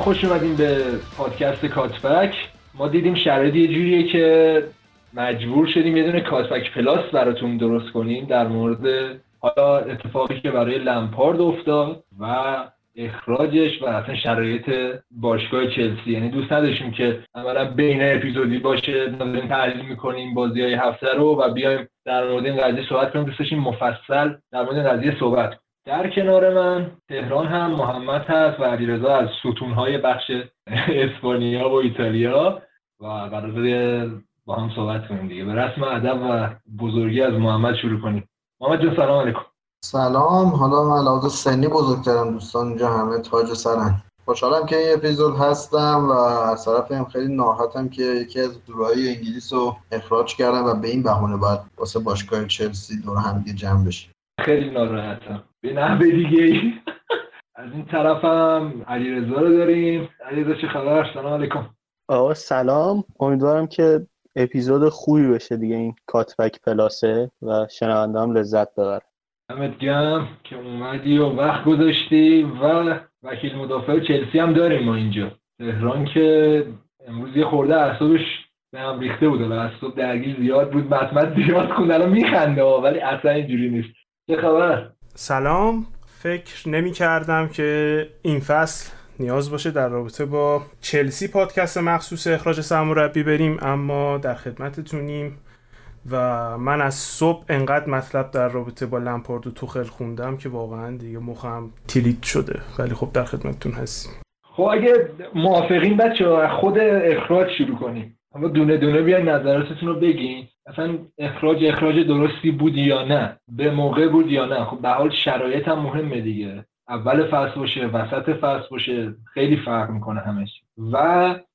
خوش اومدیم به پادکست کاتبک. ما دیدیم شرایط یه جوریه که مجبور شدیم یه دونه کاتبک پلاس براتون درست کنیم در مورد حالا اتفاقی که برای لمپارد افتاد و اخراجش و اصلا شرایط باشگاه چلسی. یعنی دوست نداشتیم که عملا بین اپیزودی باشه داریم تحلیل می‌کنیم بازی های هفته رو و بیایم در مورد این قضیه صحبت کنیم. دوست داشتیم مفصل در مورد این قضیه صحبت در کنار من تهران هم محمد هست و علیرضا از ستونهای بخش اسپانیا و ایتالیا و قرار با هم صحبت کنیم دیگه. به رسم ادب و بزرگی از محمد شروع کنیم. محمد جان سلام علیکم. سلام. حالا من لحاظ سنی بزرگترم دوستان اینجا همه تاج سرن خوشحالم که این اپیزود هستم و از طرف هم خیلی ناراحتم که یکی از دورهای انگلیس رو اخراج کردم و به این بهونه باید واسه باشگاه چلسی دور هم جمع بشیم. خیلی ناراحتم. به نحوه دیگه ای از این طرف هم علیرضا رو داریم. علیرضا چه خبر؟ سلام علیکم. آقا سلام. امیدوارم که اپیزود خوبی بشه دیگه این کاتبک پلاسه و شنونده هم لذت ببر همت گم که اومدی و وقت گذاشتی و وکیل مدافع چلسی هم داریم ما اینجا. تهران که امروز یه خورده اعصابش به هم ریخته بود. و اعصاب درگیر زیاد بود مطمئن زیاد خوند الان میخنده ولی اصلا اینجوری نیست. چه خبر؟ سلام. فکر نمی کردم که این فصل نیاز باشه در رابطه با چلسی پادکست مخصوص اخراج سرمربی بریم اما در خدمتتونیم و من از صبح انقدر مطلب در رابطه با لمپارد و توخل خوندم که واقعا دیگه مخم تیلیت شده. ولی خب در خدمتتون هستیم. خب اگه موافقین بچه خود اخراج شروع کنیم. اما دونه دونه بیاین نظراتتون رو بگین. اصلا اخراج اخراج درستی بود یا نه؟ به موقع بود یا نه؟ خب به حال شرایط هم مهمه دیگه. اول فصل باشه وسط فصل باشه خیلی فرق می‌کنه همش. و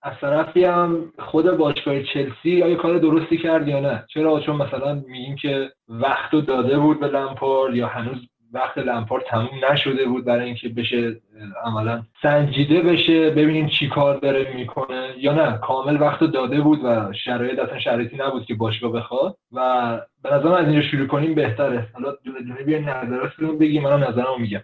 از طرفی هم خود باشگاه چلسی آیا کار درستی کرد یا نه؟ چرا؟ چون مثلا میگیم که وقت داده بود به لمپار یا هنوز وقت لمپار تموم نشده بود برای اینکه بشه عملا سنجیده بشه ببینیم چی کار داره می‌کنه. یا نه کامل وقت داده بود و شرایط اصلا شرایطی نبود که باشگاه بخواد. و به نظرم از اینجا شروع کنیم بهتره. حالا دونه دونه بیاین نظراتتون بگیم منم نظرمو میگم.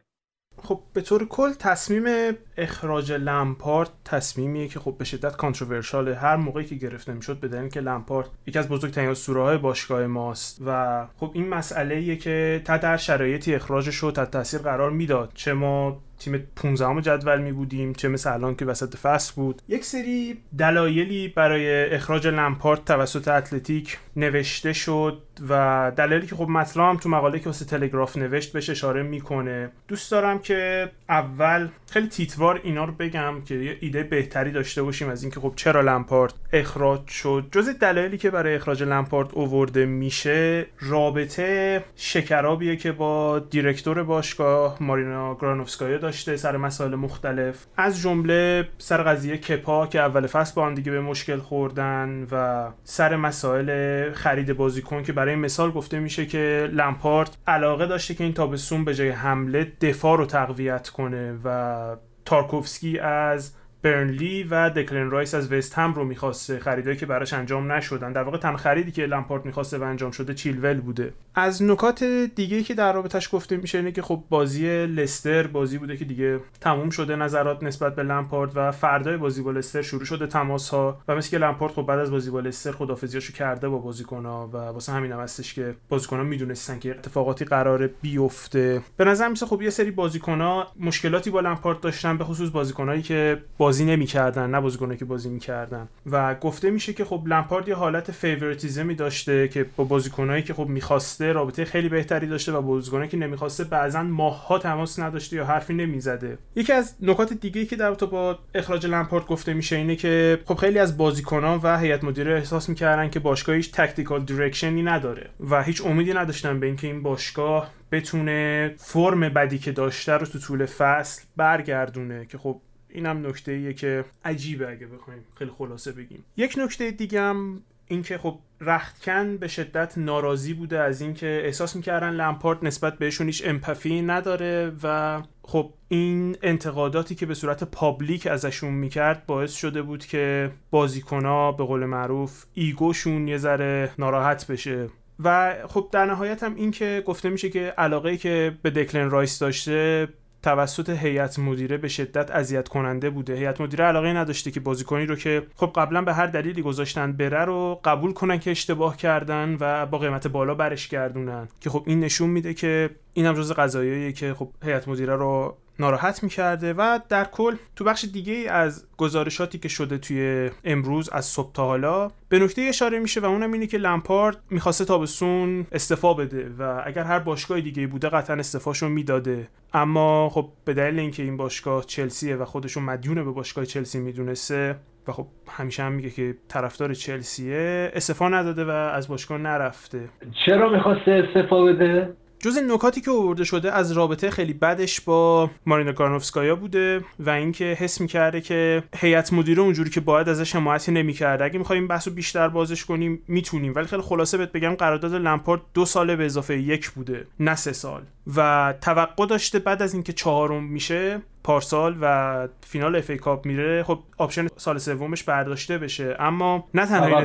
خب به طور کل تصمیم اخراج لمپارت تصمیمیه که خب به شدت کانتروورشاله هر موقعی که گرفته می‌شد به دلیل که لمپارت یکی از بزرگترین اسطوره های باشگاه ماست و خب این مسئله ایه که تا در شرایطی اخراجش رو تحت تاثیر قرار می‌داد چه ما تیم 15 جدول می بودیم چه مثل الان که وسط فصل بود. یک سری دلایلی برای اخراج لمپارت توسط اتلتیک نوشته شد و دلایلی که خب مطلب هم تو مقاله که واسه تلگراف نوشت بهش اشاره می‌کنه. دوست دارم که اول خیلی تیتوار اینا رو بگم که یه ایده بهتری داشته باشیم از اینکه خب چرا لمپارت اخراج شد. جز دلایلی که برای اخراج لمپارت اوورده میشه رابطه شکرابیه که با دیرکتور باشگاه مارینا گرانوفسکایا داشته سر مسائل مختلف. از جمله سر قضیه کپا که اول فصل با هم دیگه به مشکل خوردن و سر مسائل خرید بازیکن که برای مثال گفته میشه که لمپارت علاقه داشته که این تابستون به جای حمله دفاع رو تقویت کنه و تارکوفسکی از برنلی و دکلن رایس از وست هم رو می‌خواسته. خریدایی که براش انجام نشدن. در واقع تن خریدی که لمپارت می‌خواسته و انجام شده چیلول بوده. از نکات دیگه که در رابطش گفته میشه اینه که خب بازی لستر بازی بوده که دیگه تموم شده نظرات نسبت به لمپارت و فردای بازی با لستر شروع شده تماس ها و مثل که لمپارت خب بعد از بازی با لستر خدافظیاشو کرده با بازیکن ها و واسه همین هم هستش که بازیکن ها می‌دونستن که اتفاقاتی قراره بیفته. به نظر میسه خب یه سری بازیکن مشکلاتی با لمپارت داشتن به خصوص بازیکنایی که بازی نمی‌کردن نه بازیکنایی که بازی می‌کردن. و گفته میشه که خب لمپارد یه حالت favoritism ی داشته که با بازیکنایی که خب می‌خواسته رابطه خیلی بهتری داشته و بازیکنایی که نمی‌خواسته بعضا ماهها تماس نداشته یا حرفی نمی‌زده. یکی از نکات دیگه که در با اخراج لمپارد گفته میشه اینه که خب خیلی از بازیکنان و هیئت مدیره احساس می‌کردن که باشگاه هیچ tactical direction ی نداره و هیچ امیدی نداشتن به اینکه این باشگاه بتونه فرم بدی که داشته رو تو طول فصل برگردونه. که خب اینم نکته ایه که عجیبه اگه بخوایم خیلی خلاصه بگیم. یک نکته دیگه هم اینکه خب رختکن به شدت ناراضی بوده از اینکه احساس می‌کردن لمپارد نسبت بهشون هیچ empathy ای نداره و خب این انتقاداتی که به صورت public ازشون می‌کرد باعث شده بود که بازیکنا به قول معروف ego شون یه ذره ناراحت بشه. و خب در نهایت هم این که گفته میشه که علاقه که به دکلن رایس داشته توسط هیئت مدیره به شدت اذیت کننده بوده. هیئت مدیره علاقه نداشته که بازیکنی رو که خب قبلا به هر دلیلی گذاشتن بره رو قبول کنن که اشتباه کردن و با قیمت بالا برش گردونن. که خب این نشون میده که این هم جز قضاییه که خب هیئت مدیره رو ناراحت می‌کرده و در کل تو بخش دیگه از گزارشاتی که شده توی امروز از صبح تا حالا به نکته اشاره میشه و اونم اینه که لمپارد می‌خواسته تابستون استفا بده و اگر هر باشگاه دیگه بوده قطعا استفاشو می‌داده. اما خب به دلیل اینکه این باشگاه چلسیه و خودشون مدیون به باشگاه چلسی می‌دونسته و خب همیشه هم میگه که طرفدار چلسیه استفا نداده و از باشگاه نرفته. چرا می‌خواسته استفا بده؟ جز نکاتی که آورده شده از رابطه خیلی بدش با مارینا کارنوفسکایا بوده و اینکه حس می‌کرده که هیئت مدیره اونجوری که باید ازش حمایتی نمی‌کرده. اگه می‌خوایم بحثو بیشتر بازش کنیم می‌تونیم. ولی خیلی خلاصه بهت بگم قرارداد لمپارد دو ساله به اضافه یک بوده نه سه سال. و توقع داشته بعد از اینکه چهارم میشه پارسال و فینال FA Cup میره خب option سال سومش برداشته بشه. اما نه تنها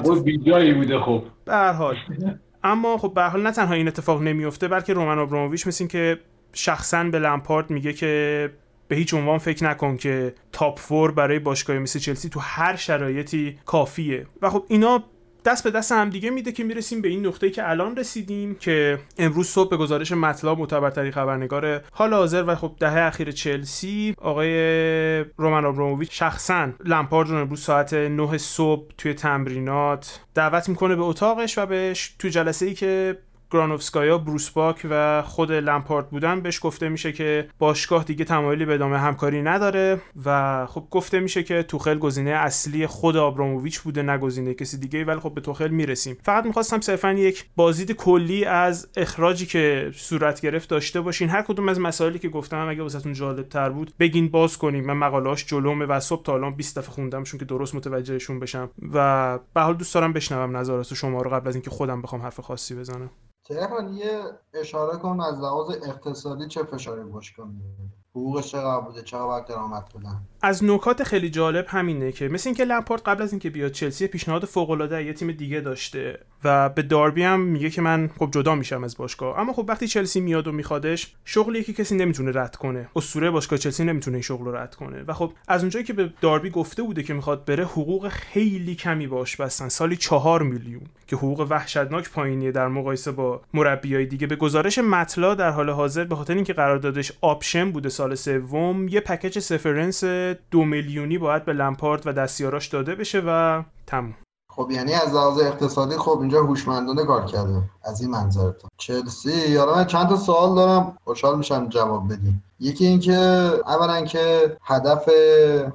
این بوده خب. به هر حال. اما خب به حال نه تنها این اتفاق نمیفته بلکه رومن آبراموویچ مثل که شخصا به لمپارد میگه که به هیچ عنوان فکر نکن که top four برای باشگاه مثل چلسی تو هر شرایطی کافیه. و خب اینا دست به دست هم دیگه میده که می‌رسیم به این نقطه که الان رسیدیم که امروز صبح به گزارش مت لاو معتبرترین خبرنگار حال حاضر و خب دهه اخیر چلسی آقای رومن آبراموویچ شخصا لمپارد رو امروز ساعت 9 صبح توی تمرینات دعوت می‌کنه به اتاقش و بهش تو جلسه ای که گرانوفسکایا بروسباک و خود لمپارد بودن بهش گفته میشه که باشگاه دیگه تمایلی به ادامه همکاری نداره و خب گفته میشه که توخل گزینه اصلی خود آبراموویچ بوده نه گزینه کسی دیگه ولی خب به توخل می‌رسیم. فقط می‌خواستم صرفا یک بازدید کلی از اخراجی که صورت گرفت داشته باشین. هر کدوم از مسائلی که گفتم اگه واسهتون جالب تر بود بگین باز کنیم. من مقالهاش جلومه و صبح تا الان 20 دفعه خوندمشون که درست متوجهشون بشم. و به حال دوست دارم بشنوم نظرات شما رو قبل از اینکه خودم بخوام حرف خاصی بزنم. تهران یه اشاره کن از لحاظ اقتصادی چه فشاری باشگاه حقوقش چقدر بوده؟ چقدر باید درآمد بدن؟ از نکات خیلی جالب همینه که مثل اینکه لمپارد قبل از اینکه بیاد چلسی پیشنهاد فوق العاده یه تیم دیگه داشته و به داربی هم میگه که من خب جدا میشم از باشگاه. اما خب وقتی چلسی میاد و میخوادش شغلی که کسی نمی‌تونه رد کنه. اسطوره باشگاه چلسی نمی‌تونه این شغل رو رد کنه. و خب از اونجایی که به داربی گفته بوده که می‌خواد بره حقوق خیلی کمی باش بستن. سالی چهار میلیون که حقوق وحشتناک پایینیه در مقایسه با مربیای دیگه. به گزارش مت لا در حال حاضر به خاطر اینکه قراردادش آپشن بوده سال سوم یه package severance دو میلیونی باید به لمپارد و دستیاراش داده بشه و تموم. خب یعنی از لحاظ اقتصادی خب اینجا هوشمندانه کار کرده از این منظرتون. چلسی یارا من چند تا سوال دارم. خوشحال میشم جواب بدیم یکی اینکه اولا که هدف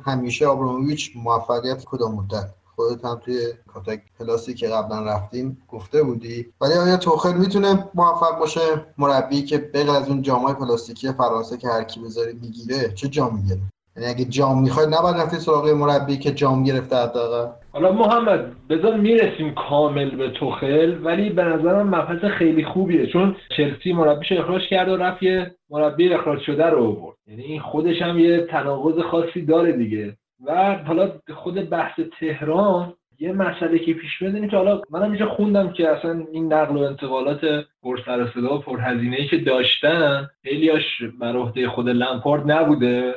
همیشه آبراموویچ موفقیت کدام مدت خودت هم توی کاتاک پلاسی که قبلا رفتیم گفته بودی. ولی آیا توخل می‌تونه موفق باشه؟ مربی که بغیر از اون جامای پلاستیکی فرانسه که هر کی بذاری می‌گیره چه جام می‌گیره؟ یعنی اگه جام می‌خوای نباید رفتی سراغ مربی که جام گرفته حداقل. حالا محمد بذار می‌رسیم کامل به توخل ولی به نظرم مبحث خیلی خوبیه چون چلسی مربیش اخراج کرد و رفت یه مربی اخراج شده رو آورد. یعنی این خودش هم یه تناقض خاصی داره دیگه. و حالا خود بحث تهران یه مسئله که پیش میاد که حالا منم اینجا خوندم که اصلا این نقل و انتقالات پر سر صدا و پر هزینه ای که داشتن خیلیاش بر عهده خود لمپارد نبوده.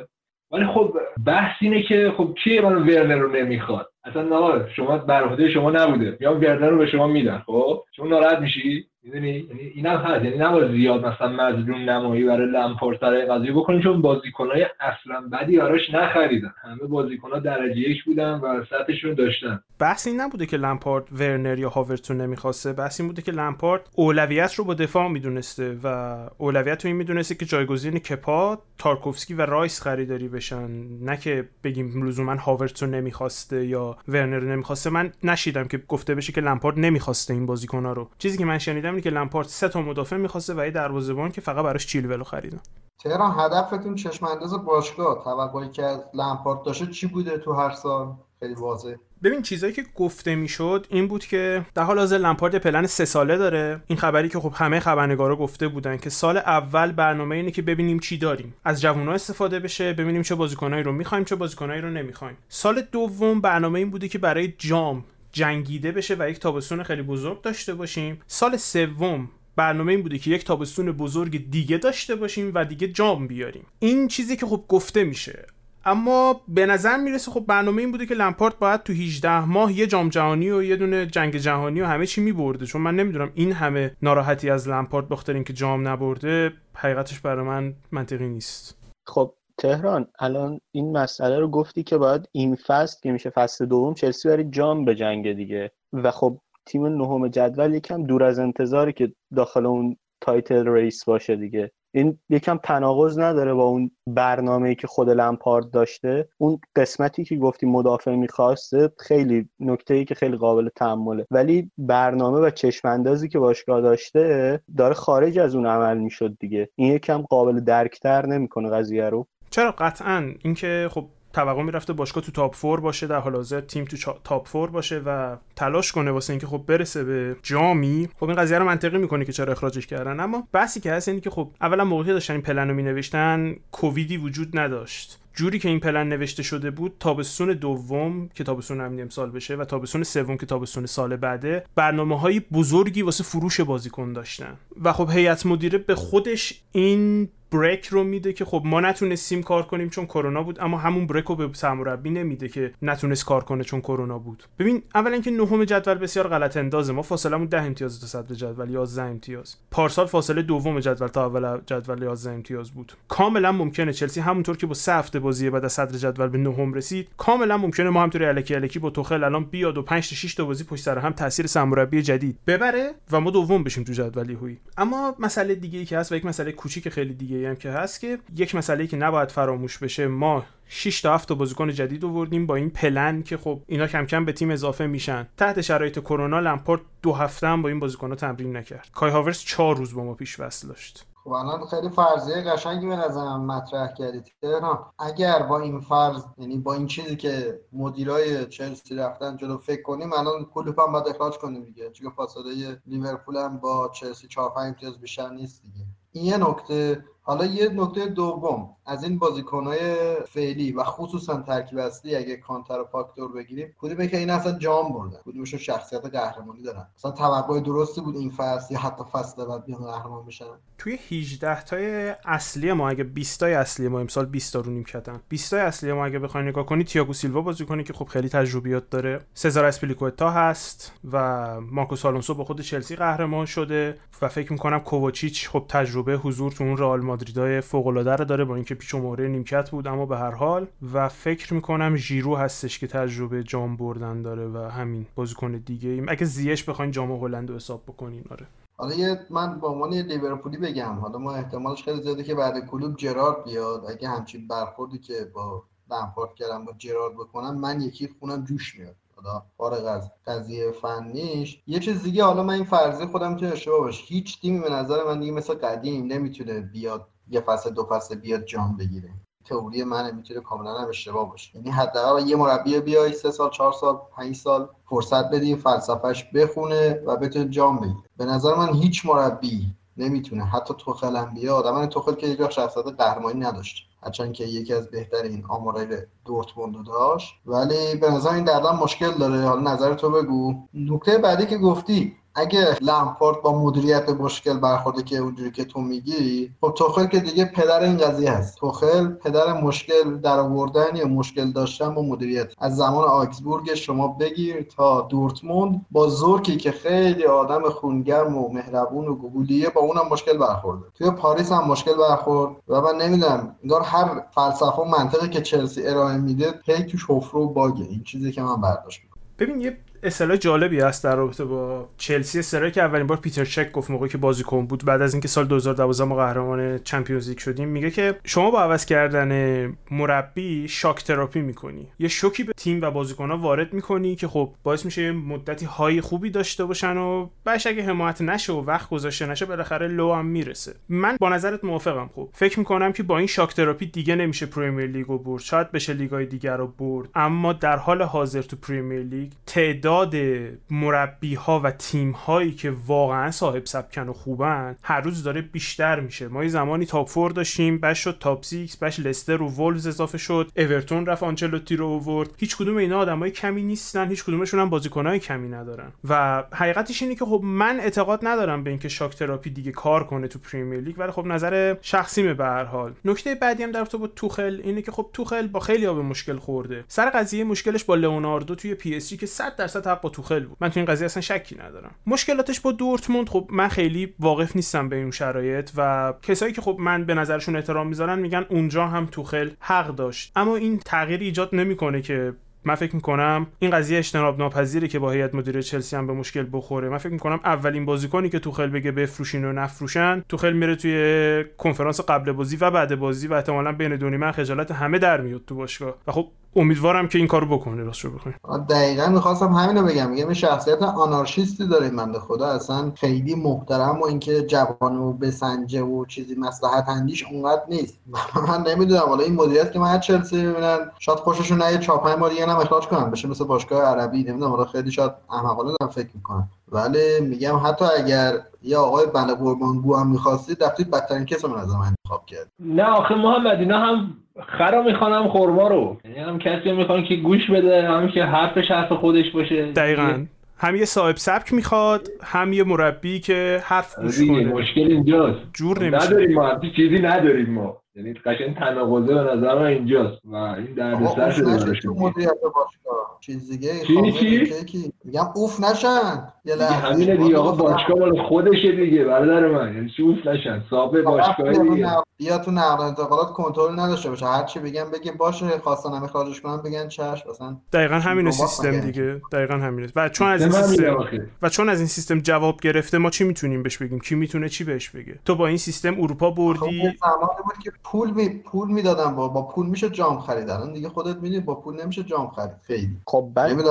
ولی خب بحث اینه که خب کی من ورنر رو نمی‌خواد؟ اصلا نه شما بر عهده شما نبوده. یا ورنر رو به شما میدن خب؟ شما ناراحت میشی؟ می‌دونی؟ یعنی اینم هست. یعنی نباید زیاد مثلا مظلوم نمایی برای لمپارد سر قضیه بکنیم چون بازیکنای اصلا بدی براش نخریدن. همه بازیکنها درجه یک بودن و سطحشون داشتن. بحث این نبوده که لمپارد ورنر یا هاورتو نمی‌خواسته. بحث این بوده که لمپارد اولویت رو با دفاع می‌دونسته و اولویت رو این می‌دونسته که جایگزین کپا تارکوفسکی و رایس خریداری بشن. نه که بگیم لزوما هاورتو نمی‌خواسته یا ورنر نمی‌خواسته. من نشیدم که گفته بشه که لمپارد نمی‌خواسته این بازیکن‌ها رو. چیزی که من شنیدم اینه که لمپارد سه تا مدافع می‌خواسته و یه دروازه‌بان که فقط براش چیلولو خریدن. تهران هدفتون چشم انداز باشگاه توقعی که از لمپارد داشته چی بوده تو هر سال؟ خیلی واضح ببین چیزایی که گفته می‌شد این بود که در حال حاضر لمپارد پلن سه ساله داره. این خبری که خب همه خبرنگارا گفته بودن که سال اول برنامه اینه که ببینیم چی داریم. از جوونا استفاده بشه ببینیم چه بازیکنایی رو می‌خوایم چه بازیکنایی رو نمی‌خوایم. سال دوم برنامه این بوده که برای جام جنگیده بشه و یک تابستون خیلی بزرگ داشته باشیم. سال سوم برنامه این بوده که یک تابستون بزرگ دیگه داشته باشیم و دیگه جام بیاریم. این چیزی که خب گفته میشه. اما به نظر می‌رسه خب برنامه این بوده که لمپارت باید تو 18 ماه یه جام جهانی و یه دونه جنگ جهانی و همه چی میبرده. چون من نمی‌دونم این همه ناراحتی از لمپارت بخاطر اینکه جام نبرده حقیقتش برای من منطقی نیست. خب تهران الان این مسئله رو گفتی که باید این فصل که میشه فصل دوم چلسی برای جام به جنگ دیگه. و خب تیم نهم جدول یکم دور از انتظاری که داخل اون title race باشه دیگه. این یکم تناقض نداره با اون برنامه‌ای که خود لمپارد داشته. اون قسمتی که گفتی مدافع می‌خواسته خیلی نکته ای که خیلی قابل تحمله. ولی برنامه و چشماندازی که باشگاه داشته داره خارج از اون عمل می‌شد دیگه. این یکم قابل درکتر نمی‌کنه قضیه رو. چرا قطعا؟ اینکه خب توقع می‌رفته باشگاه تو top four باشه در حال حاضر تیم تو top four باشه و تلاش کنه واسه اینکه خب برسه به جامی. خب این قضیه رو منطقی می‌کنه که چرا اخراجش کردن. اما بحثی که هست اینه که خب اولا موقعی داشتن این پلن رو مینوشتن کوویدی وجود نداشت. جوری که این پلن نوشته شده بود تابستون دوم که تابستون همین امسال بشه و تابستون سوم که تابستون سال بعده برنامه های بزرگی واسه فروش بازیکن داشتن. و خب هیئت مدیره به خودش این بریک رو میده که خب ما نتونستیم کار کنیم چون کرونا بود اما همون بریک رو به سرمربی نمیده که نتونست کار کنه چون کرونا بود. ببین اولا که نهم جدول بسیار غلط اندازه. ما فاصلمون 10 امتیاز تا صدر جدول 11 امتیاز. پارسال فاصله دوم جدول تا اول جدول 11 امتیاز بود. کاملا ممکنه چلسی همونطور که با سه هفته بازی بعد از صدر جدول به نهم رسید کاملا ممکنه ما همونطوری الکی الکی با توخل الان بیاد و 5 تا 6 تا بازی پشت سر هم تاثیر سرمربی جدید ببره و ما دوم بشیم تو جدول هوی اما مسئله دیگه ای که هست و یک مسئله کوچیک خیلی دیگه هم که هست که یک مسئله که نباید فراموش بشه ما 6 تا 7 بازیکن جدید آوردیم با این پلن که خب اینا کم کم به تیم اضافه میشن. تحت شرایط کرونا لمپارد دو هفته هم با این بازیکن‌ها تمرین نکرد. کای هاورس 4 روز با ما پیش وصل داشت. خب الان خیلی فرضیه قشنگی به نظرم مطرح کردید تهران. اگر با این فرض یعنی با این چیزی که مدیرای چلسی رفتن جلو فکر کنیم الان کلوپ هم باید اخراج کنیم دیگه. چون فاصله لیورپول هم با چلسی 4 5 امتیاز بیشتر نیست دیگه. این یه نکته. حالا یه نکته دوم از این بازیکنهای فعلی و خصوصا ترکیب اصلی اگه کانتر و فاکتور بگیریم کدومه که این اصلا جام بردن کدومشون شخصیت قهرمانی دارن؟ مثلا توقع درستی بود این فصل یا حتی فصل بعد بیان قهرمان بشن؟ توی 18 تای اصلی ما اگه 20 تای اصلی ما امسال 20 تا رو نیمکتن. 20 تای اصلی ما اگه بخواید نگاه کنی تییاگو سیلوا بازی کنی که خب خیلی تجربیات داره. سزار اسپلیکوتا هست و مارکوس آلونسو با خود چلسی قهرمان شده و فکر می‌کنم کوواچیچ خب تجربه حضور تو اون رئال مادریدای فوق العاده رو داره با اینکه پیش مهره نیمکت بود اما به هر حال و فکر می‌کنم ژیرو هستش که تجربه جام بردن داره و همین بازیکن دیگه ایم. اگه زیش بخواین جام هلند رو حساب بکنین آره. حالا من به عنوان یه لیورپولی بگم حالا ما احتمالش خیلی زیاده که بعد کلوب جرارد بیاد. اگه همچین برخوردی که با لمپارد کردم با جرارد بکنم من یکی خونم جوش میاد. حالا فارغ از قضیه فنیش. یه چیز دیگه حالا من این فرضی خودم می‌تونه اشتباه باشه هیچ تیمی به نظر من دیگه مثل قدیم نمی‌تونه بیاد یه فصل دو فصل بیاد جام بگیره. تئوری منه می‌تونه کاملا هم اشتباه باشه. یعنی حداقل یه مربی بیای سه سال چهار سال پنج سال فرصت بدی فلسفهش بخونه و بتونه جام بگیره. به نظر من هیچ مربی نمی‌تونه. حتی توخل هم بیاد من توخل که یک شخصیت قهرمانی نداشت. هرچند که یکی از بهترین آمارای دورتموند داشت. ولی به نظر این دردم مشکل داره. حالا نظر تو بگو. نکته بعدی که گفتی اگه لمپارد با مدیریت مشکل برخورده که اونجوری که تو میگی خب توخل که دیگه پدر این قضیه هست. توخل پدر مشکل در آوردن یا مشکل داشتن با مدیریت. از زمان آکسبورگ شما بگیر تا دورتموند با زورکی که خیلی آدم خونگرم و مهربون و گوگولیه با اونم مشکل برخورده. توی پاریس هم مشکل برخورد و من نمی‌دونم انگار هر فلسفه و منطقی که چلسی ارائه میده هی توش حفره و باگه. این چیزی که من برداشت ببین یه اصطلاح جالبی هست در رابطه با چلسی. سرای که اولین بار پیتر چک گفت موقعی که بازیکن بود بعد از اینکه سال 2012 ما قهرمان چمپیونز لیگ شدیم میگه که شما با عوض کردن مربی shock therapy می‌کنی. یه شوکی به تیم و بازیکن‌ها وارد می‌کنی که خب باعث میشه مدتی high خوبی داشته باشن و بعدش اگه حمایت نشه و وقت گذاشته نشه بالاخره low هم می‌رسه. من با نظرت موافقم. خب فکر می‌کنم که با این shock therapy دیگه نمیشه پرمیر لیگو برد. شاید بشه لیگای دیگر رو برد. اما در حال حاضر تو پرمیر لیگ تعداد تعداد مربی ها و تیم هایی که واقعا صاحب سبکن و خوبن هر روز داره بیشتر میشه. ما یه زمانی top four داشتیم بعد شد top 6 بعد لستر و وولز اضافه شد. اورتون رفت آنچلوتی رو آورد. هیچ کدوم اینا آدمای کمی نیستن هیچ کدومشون هم بازیکنای کمی ندارن. و حقیقتش اینه که خب من اعتقاد ندارم به اینکه shock therapy دیگه کار کنه تو پریمیر لیگ ولی خب نظر شخصیمه به هر حال. نکته بعدی هم در با توخل اینه که خب توخل با خیلی به مشکل خورده. سر قضیه مشکلش با لئوناردو توی پی اس که 100 درصد حق با توخل بود. من تو این قضیه اصلا شکی ندارم. مشکلاتش با دورتموند خب من خیلی واقف نیستم به این شرایط و کسایی که خب من به نظرشون احترام می‌ذارن میگن اونجا هم توخل حق داشت. اما این تغییر ایجاد نمی‌کنه که من فکر می‌کنم این قضیه اجتناب ناپذیره که با هیئت مدیره چلسی هم به مشکل بخوره. من فکر می‌کنم اولین بازیکنی که توخل بگه بفروشین و نفروشن توخل میره توی کنفرانس قبل بازی و بعد بازی و احتمالا بین نیمه خجالت همه در میاد تو باشگاه. و خب امیدوارم که این کارو بکنه راست رو بخواین دقیقا می‌خواستم همینو بگم. میگم شخصیت آنارشیستی داره من به خدا. اصلا خیلی محترم و اینکه جوانو بسنجه و چیزی مصلحت اندیش اونقدر نیست. من نمی‌دونم. حالا این مدیریت که من چلسی ببینن شاید خوششون نیاد 4 5 ماه دیگه هم اخراج کنم بشه مثل باشگاه عربی. نمی‌دونم. حالا خیلی شاید احمقانه دارم فکر می‌کنم. ولی میگم حتی اگر یه آقای بنده قربانگو هم می‌خواستید رفتید بدترین کس رو از من انتخاب کرد نه آخه محمد اینا هم خرا می‌خوانم خورما رو. یعنی هم کسی می‌خوان که گوش بده هم که حرفش حرف خودش باشه. دقیقا. هم یه صاحب سبک می‌خواد هم یه مربی که حرف گوش کنه. مشکل اینجاست. جور نمیشه. نداریم ما چیزی نداریم ما. یعنی قشنگ تناقضه به نظر من اینجاست و این دردسر شده مدیریت باشگاه. چیز دیگه چی؟ چی؟ میگم اوف نشن. یه لحظه. همینه دیگه آقا باشگاه مال خودشه دیگه برادر من. یعنی چی اوف نشن؟ صاحب باشگاه دیگه. بیا تو نقل انتقالات کنترل نداشته باشه. هر چی بگم بگیم باشه. خواستن هم اخراجش کنن بگن چش مثلا دقیقاً همین سیستم دیگه. دقیقاً همینه. و چون از این سیستم و چون از این سیستم جواب گرفته ما چی می‌تونیم بهش بگیم؟ کی می‌تونه چی بهش بگه؟ تو با این سیستم اروپا بردی؟ خب زمانی بود که پول می پول می‌دادن با با پول میشه جام خریدن دیگه خودت می‌دونی با پول نمیشه جام خرید. خیلی. خب بعد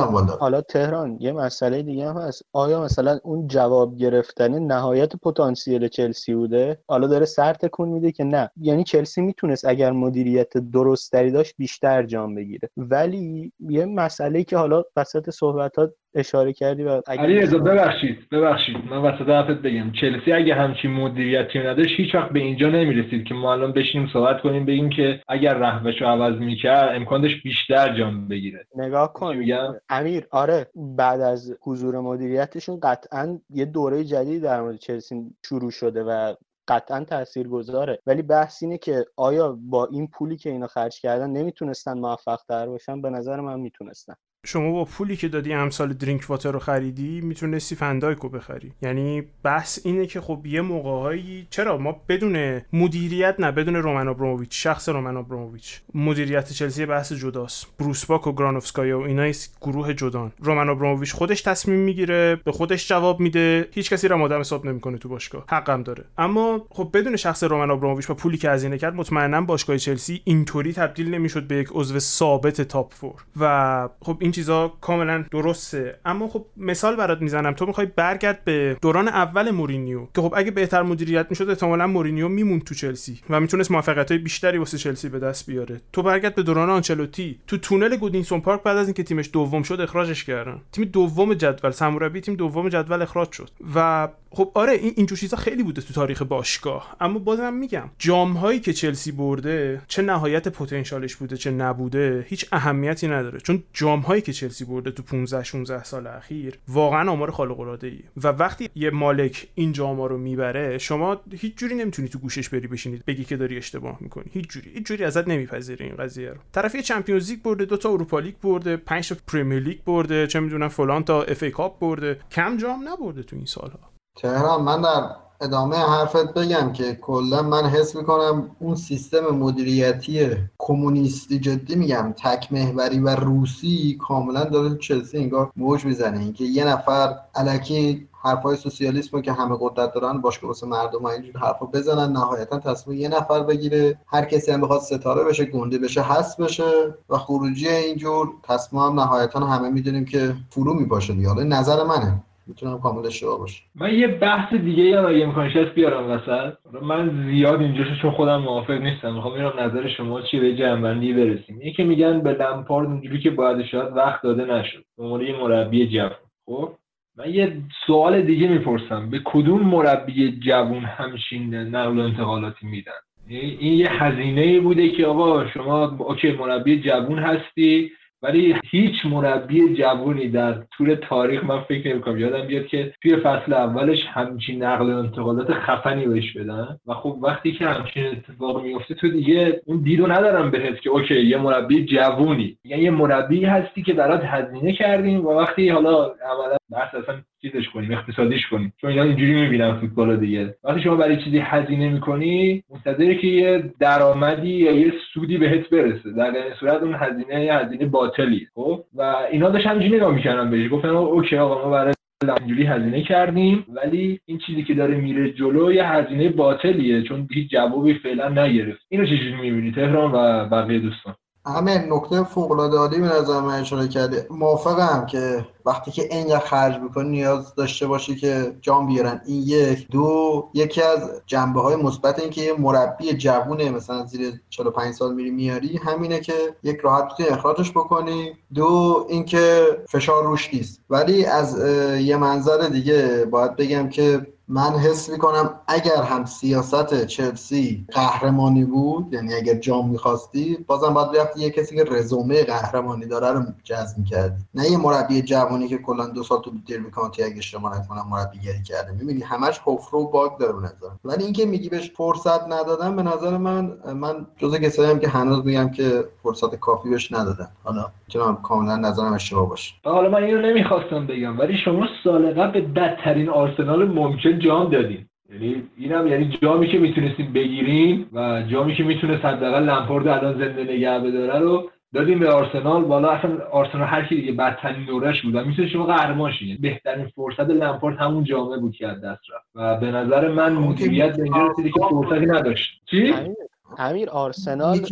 حالا تهران یه مسئله دیگه هم هست. آیا مثلا اون جواب گرفتن نهایت پتانسیل چلسی بوده؟ حالا داره سر تکون میده که نه. یعنی چلسی می‌تونست اگر مدیریت درستری داشت بیشتر جام بگیره. ولی یه مسئله که حالا وسط صحبتات اشاره کردی و علی رضا ببخشید ببخشید. من وسط حرفت بگم. چلسی اگه همچین مدیریتی نداشت هیچ وقت به اینجا نمی‌رسید که ما الان بشینیم صحبت کنیم بگیم که اگر رهبش رو عوض می‌کرد امکان داشت بیشتر جام بگیره. نگاه کن. میگم؟ امیر آره بعد از حضور مدیریتشون قطعا یه دوره جدید در مورد چلسی شروع شده و قطعا تأثیر گذاره ولی بحث اینه که آیا با این پولی که اینا خرج کردن نمی‌تونستن موفق تر باشن؟ به نظر من می‌تونستن. شما با پولی که دادی امسال درینک واتر رو خریدی می‌تونستی فندایکو بخری. یعنی بحث اینه که خب یه موقعهایی چرا؟ ما بدون مدیریت نه بدون رومن ابراموویچ شخص رومن ابراموویچ. مدیریت چلسی بحث جداست. بروس باک و گرانوفسکایا و اینا گروه جدان. رومن ابراموویچ خودش تصمیم می‌گیره به خودش جواب میده. هیچ کسی رو آدم حساب نمی‌کنه تو باشگاه. حقم داره. اما خب بدون شخص رومن ابراموویچ با پولی که هزینه کرد مطمئنا باشگاه چلسی اینطوری تبدیل نمی‌شد به یک عضو ثابت top four و خب این چیزا کاملا درسته. اما خب مثال برات می‌زنم. تو می‌خوای برگرد به دوران اول مورینیو که خب اگه بهتر مدیریت می‌شد احتمالا مورینیو میمون تو چلسی و می‌تونست موفقیت های بیشتری واسه چلسی به دست بیاره. تو برگرد به دوران آنچلوتی تو تونل گودیسون پارک بعد از اینکه تیمش دوم شد اخراجش کردن. تیم دوم جدول سموربی تیم دوم جدول اخراج شد و خب آره این اینجور چیزا خیلی بوده تو تاریخ باشگاه. اما بازم میگم جام هایی که چلسی برده چه نهایت پتانسیلش بوده چه نبوده هیچ اهمیتی نداره. چون جام هایی که چلسی برده تو 15 16 سال اخیر واقعا آمار خارق العاده ای و وقتی یه مالک این جام رو می‌بره شما هیچ جوری نمی‌تونی تو گوشش بری بشینید بگی که داری اشتباه می‌کنی. هیچ جوری هیچ جوری ازت نمیپذیره این قضیه رو. طرفی چمپیونز لیگ برده دو تا اروپا لیگ برده 5 تا پرمیر لیگ برده چه می‌دونم فلان تا اف ای کاپ برده. کم جام نبرده تو این سالها. تهران من در ادامه حرفت بگم که کلا من حس می‌کنم اون سیستم مدیریتی کمونیستی جدی میگم. تک محوری و روسی کاملا داره چلسی انگار موج می‌زنه. اینکه یه نفر علکی حرفای سوسیالیسم که همه قدرت دارن باشگاه واسه مردم اینجور حرفا بزنن نهایتا تصمیم یه نفر بگیره. هر کسی هم بخواد ستاره بشه گنده بشه حس بشه و خروجی اینجور تصمیم نهایتا همه می‌دونیم که فرو می‌باشه دیگه. نظر منه. می‌تونم کامل اشتباه باشه من یه بحث دیگه هم اگه امکانش هست بیارم وسط. من زیاد اینجا چون خودم موافق نیستم. می‌خوام ببینم نظر شما چیه به جمع‌بندی برسیم. یکی میگن به لمپارد اونجوری که باید شاید وقت داده نشد. به مربی جوان. خب؟ من یه سوال دیگه می‌پرسم. به کدوم مربی جوون همچین نقل و انتقالاتی میدن؟ این یه هزینه بوده که آقا شما okay مربی جوون هستی. ولی هیچ مربی جوونی در طول تاریخ من فکر نمی‌کنم. یادم بیاد که توی فصل اولش همچین نقل و انتقالات خفنی بهش بدن. و خب وقتی که همچین اتفاق میفته تو دیگه اون دیدو ندارم بهت که okay یه مربی جوونی. یعنی یه مربی هستی که برات هزینه کردیم و وقتی حالا عملا بحث اصلا چیزش کنیم اقتصادیش کنیم. چون اینا اینجوری می‌بینن فوتبال دیگه. وقتی شما برای چیزی هزینه می‌کنی منتظره که یه درآمدی یا یه سودی بهت برسه. در این صورت اون هزینه یه هزینه باطلی خب؟ و اینا داشت همینجوری نگاه می‌کردن بهش. گفتن اوکی آقا ما برای اینجوری هزینه کردیم ولی این چیزی که داره میره جلو یه هزینه باطلیه چون هیچ جوابی فعلا نگرفت. اینو چجوری می‌بینی تهران و بقیه دوستان؟ همین نکته فوق العاده عالی به نظر من اشاره کردی موافقم که وقتی که اینقدر خرج می‌کنی نیاز داشته باشی که جام بیارن. این یک. دو یکی از جنبه های مثبت این که یه مربی جوونه مثلا زیر 45 سال میری میاری همینه که یک راحت بتونی اخراجش بکنی. دو اینکه فشار روش نیست. ولی از یه منظر دیگه باید بگم که من حس می‌کنم اگر هم سیاست چلسی قهرمانی بود یعنی اگر جام می‌خواستی بازم باید رفتی یه کسی که رزومه قهرمانی داره رو جذب می‌کردی. نه یه مربی جوانی که کلا دو سال تو دربی کانتی اگه اشتباه نکنم مربیگری کرده. می‌بینی همش حفره و باگ داره نظر ولی اینکه میگی بهش فرصت ندادم به نظر من من جزء کسایی که هنوز میگم که فرصت کافی بهش ندادن حالا می‌تونم کاملا نظرم اشتباه باشه. حالا من اینو نمی‌خواستم بگم ولی شما سال قبل بدترین آرسنال ممکن جام دادیم. یعنی اینم یعنی جامی که می‌تونستیم بگیریم و جامی که می‌تونست حداقل لمپارد الان زنده نگه بداره رو دادیم به آرسنال. بالا اصلا آرسنال هر کی دیگه بدترین دورش بود. می‌تونه شما قهرمان شید بهترین فرصت لمپارد همون جامعه بود که از دست رفت. و به نظر من مدیریت به اینجا که فرصتی نداشت. چی؟ امیر آرسنال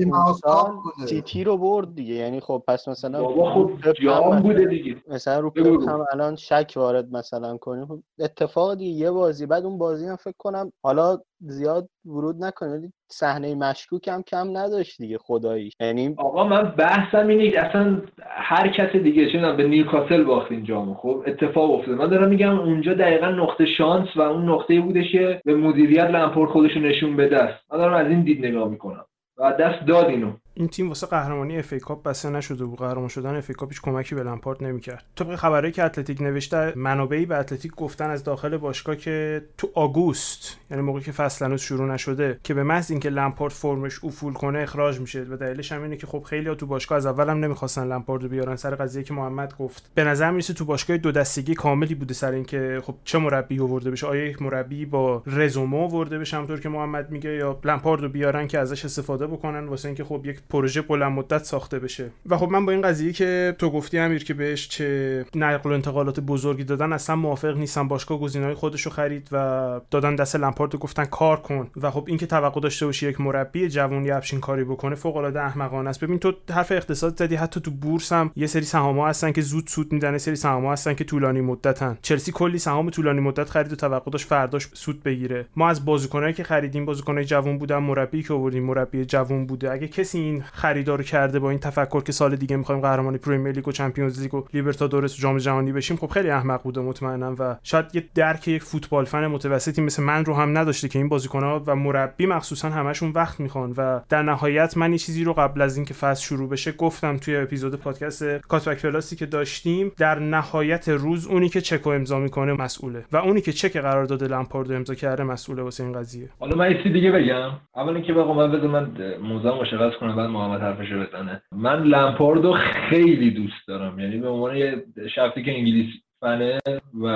سیتی رو برد دیگه. یعنی خب پس مثلا بابا خب جام بوده دیگه. مثلا رو پپ هم الان شک وارد مثلا کنیم. خب اتفاق دیگه یه بازی بعد اون بازی هم فکر کنم حالا زیاد ورود نکنه صحنه مشکوک هم کم نداشت دیگه خدایی یعنی آقا من بحثم اینه اصلا هر کس دیگه چه به نیوکاسل باخت این جامو. خب اتفاق افتاد من دارم میگم اونجا دقیقا نقطه شانس و اون نقطه بودش که به مدیریت لمپورت خودش نشون بده است. من دارم از این دید نگاه می‌کنم. و دست داد اینو. این تیم واسه قهرمانی اف ای کاپ بسته نشده بود. قهرمان شدن اف ای کاپ هیچ کمکی به لمپارد نمی‌کرد. طبق خبری که اتلتیک نوشته منابعی به اتلتیک گفتن از داخل باشگاه که تو آگوست یعنی موقعی که فصل هنوز شروع نشده که به محض اینکه لمپارد فرمش افول کنه اخراج میشه. و دلیلش هم اینه که خب خیلی ها تو باشگاه از اول هم نمی‌خواستن لمپارد رو بیارن. سر قضیه که محمد گفت. به نظر می‌رسه تو باشگاه دو دستگی کاملی بوده سر اینکه خب چه مربی آورده بشه. آیا یک مربی با رزومه آورده بشه همونطور که محمد میگه یا لمپارد رو بیارن که ازش استفاده بکنن؟ واسه اینکه خب یک پروژه بلند مدت ساخته بشه. و خب من با این قضیه که تو گفتی امیر که بهش چه نقل و انتقالات بزرگی دادن اصلا موافق نیستم. باشگاه گزینه‌های خودش رو خرید و دادن دست لمپارد گفتن کار کن. و خب اینکه توقع داشته باشی یک مربی جوون همچین کاری بکنه فوق العاده احمقانه است. ببین تو حرف اقتصاد زدی حتی تو بورس هم یه سری سهام‌ها هستن که زود سود میدن سری سهام‌ها هستن که طولانی مدتن چلسی کلی سهام طولانی مدت خرید و توقع داشت فرداش سود بگیره. ما از بازیکنایی که خریدیم بازیکنای جوون بودن مربی که آوردیم مربی جوون بوده. اگه کسی این خریدا رو کرده با این تفکر که سال دیگه می‌خوایم قهرمانی پرمیر لیگ و چمپیونز لیگ و لیبرتادورس و جام جهانی بشیم خب خیلی احمق بوده مطمئنم و شاید یه درک یک football fan متوسطی مثل من رو هم نداشته که این بازیکن‌ها و مربی مخصوصا همشون وقت می‌خوان و در نهایت من این چیزی رو قبل از اینکه فصل شروع بشه گفتم توی اپیزود پادکست کاتبک پلاسی که داشتیم در نهایت روز اونی که چک امضا می‌کنه مسئوله و اونی که چک قرارداد لمپارد امضا کرده مسئوله واسه این قضیه. حالا من یه دیگه بگم. اول اینکه بگم من بذار من موضوع مشخص کنم بعد محمد حرفشو بزنه. من لمپاردو خیلی دوست دارم. یعنی به عنوان یه شخصی که انگلیس فنه و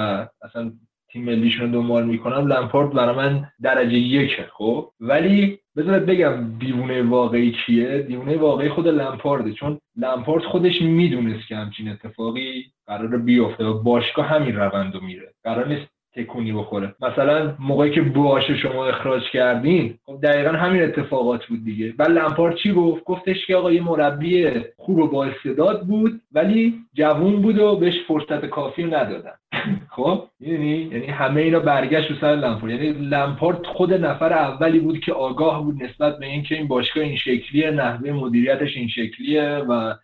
اصلا تیم ملیشون دنبال می‌کنم لمپارد برای من درجه یکه خب؟ ولی بذارت بگم دیوونه واقعی کیه دیوونه واقعی خود لمپارده. چون لمپارد خودش می‌دونست که همچین اتفاقی قرار بیفته و باشگاه همین روند رو میره. قرار نیست تکونی بخوره. مثلا موقعی که باشه شما اخراج کردین خب دقیقا همین اتفاقات بود دیگه. و لمپار چی گفت؟ گفتش که آقا یه مربی خوب و با استعداد بود ولی جوون بود و بهش فرصت کافی ندادن. خب؟ می‌دونی؟ یعنی همه اینا برگشت رو سر لمپارد. یعنی لمپارد خود نفر اولی بود که آگاه بود نسبت به اینکه این باشگاه این شکلیه نحوه مدیریتش این شکلیه و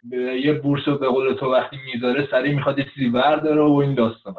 یه بورس رو به قول تو وقتی می‌ذاره سریع می‌خواد چیزی برداره و این داستان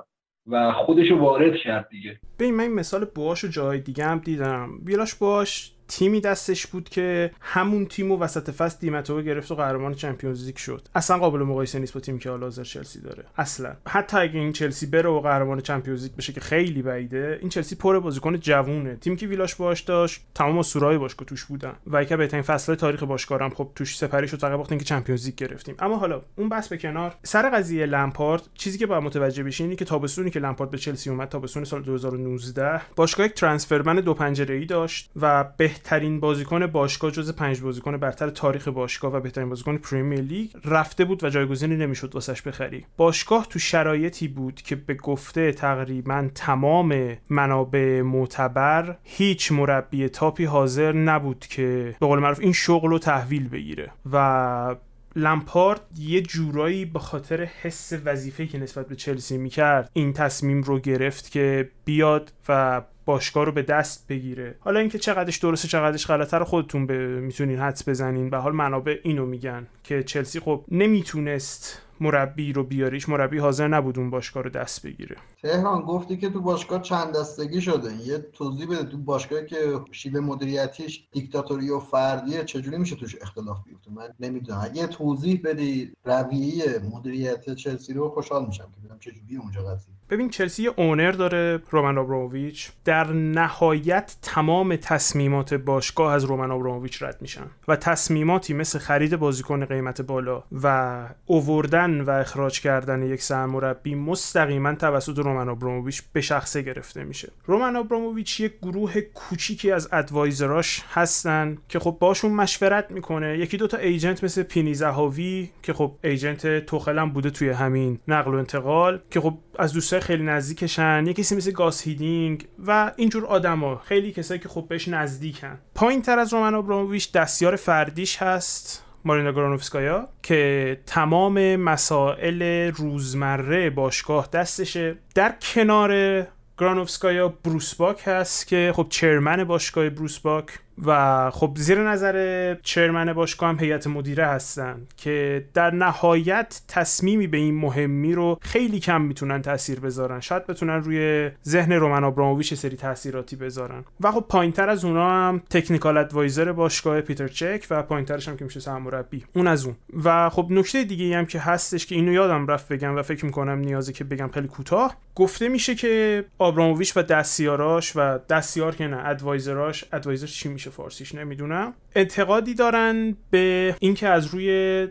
و خودش رو وارد کرد دیگه. ببین من این مثال بواش و جای دیگه هم دیدم. ویلاش بواش تیمی دستش بود که همون تیم و وسط فصل دی متئو گرفت و قهرمان چمپیونز لیگ شد. اصلا قابل مقایسه نیست با تیمی که حال حاضر چلسی داره. اصلا. حتی اگه این چلسی بره و قهرمان چمپیونز لیگ بشه که خیلی بعیده این چلسی پر بازیکن جوونه. تیمی که ویلاش بواش داشت تمام اسطورای باشگاه توش بودن. و یکی بهترین فصل تاریخ باشگاه خب توش سپری شد فقط وقتی که چمپیونز لیگ گرفتیم. اما حالا اون بحث به کنار. سر قضیه لمپارد چیزی که باید متوجه بشین اینه که تابستونی که لمپارد به چلسی اومد تابستون سال 2019 باشگاه یک transfer ban دو پنجره داشت و بهترین بازیکن باشگاه جز پنج بازیکن برتر تاریخ باشگاه و بهترین بازیکن پریمیر لیگ رفته بود و جایگزینی نمی‌شد واسش بخری. باشگاه تو شرایطی بود که به گفته تقریبا تمام منابع معتبر هیچ مربی تاپی حاضر نبود که به قول معروف این شغل رو تحویل بگیره و لمپارد یه جورایی به خاطر حس وظیفه که نسبت به چلسی می‌کرد این تصمیم رو گرفت که بیاد و باشگاه رو به دست بگیره. حالا اینکه چقدرش درسته چقدرش غلطه رو خودتون به می‌تونین حدس بزنین. به حال منابع اینو میگن که چلسی خب نمی‌تونست مربی رو بیاریش. مربی حاضر نبود اون باشگاه رو دست بگیره. تهران گفتی که تو باشگاه چند دستگی شده. یه توضیح بده تو باشگاهی که شیوه مدیریتیش دیکتاتوری و فردیه چجوری میشه توش اختلاف بیفته؟ من نمی‌دونم. اگه توضیح بدی رویه مدیریت چلسی رو خوشحال میشم که ببینم چجوری اونجا قضیه. ببین چلسی owner داره رومن آبراموویچ در نهایت تمام تصمیمات باشگاه از رومن آبراموویچ رد میشن و تصمیماتی مثل خرید بازیکن قیمت بالا و اووردن و اخراج کردن یک سرمربی مستقیما توسط رومن آبراموویچ به شخصه گرفته میشه. رومن آبراموویچ یک گروه کوچیکی از advisor اش هستن که خب باشون مشورت می‌کنه. یکی دوتا agent مثل پینی زهاوی که خب agent توخل هم بوده توی همین نقل و انتقال که خب از دوستای خیلی نزدیکشن یکی کسی مثل گاس هیدینک و اینجور آدما. خیلی کسایی که خب بهش نزدیکن. پایین تر از رومن آبراموویچ دستیار فردیش هست مارینا گرانوفسکایا که تمام مسائل روزمره باشگاه دستشه. در کنار گرانوفسکایا بروس باک هست که خب چرمن باشگاه بروس باک. و خب زیر نظر چرمن باشگاه هم هیئت مدیره هستن که در نهایت تصمیمی به این مهمی رو خیلی کم می‌تونن تاثیر بذارن. شاید بتونن روی ذهن رومن آبراموویچ سری تاثیراتی بذارن. و خب پایینتر از اونا هم تکنیکال ادوایزر باشگاه پیتر چک و پایینترش هم که میشه سرمربی. اون از اون. و خب نکته دیگه هم که هستش که اینو یادم رفت بگم و فکر می‌کنم نیازه که بگم خیلی کوتاه گفته میشه که آبراموویچ و دستیاراش و دستیار که نه ادوایزراش ادوایزر چی میشه فارسیش نمی‌دونم. اعتقادی دارن به اینکه از روی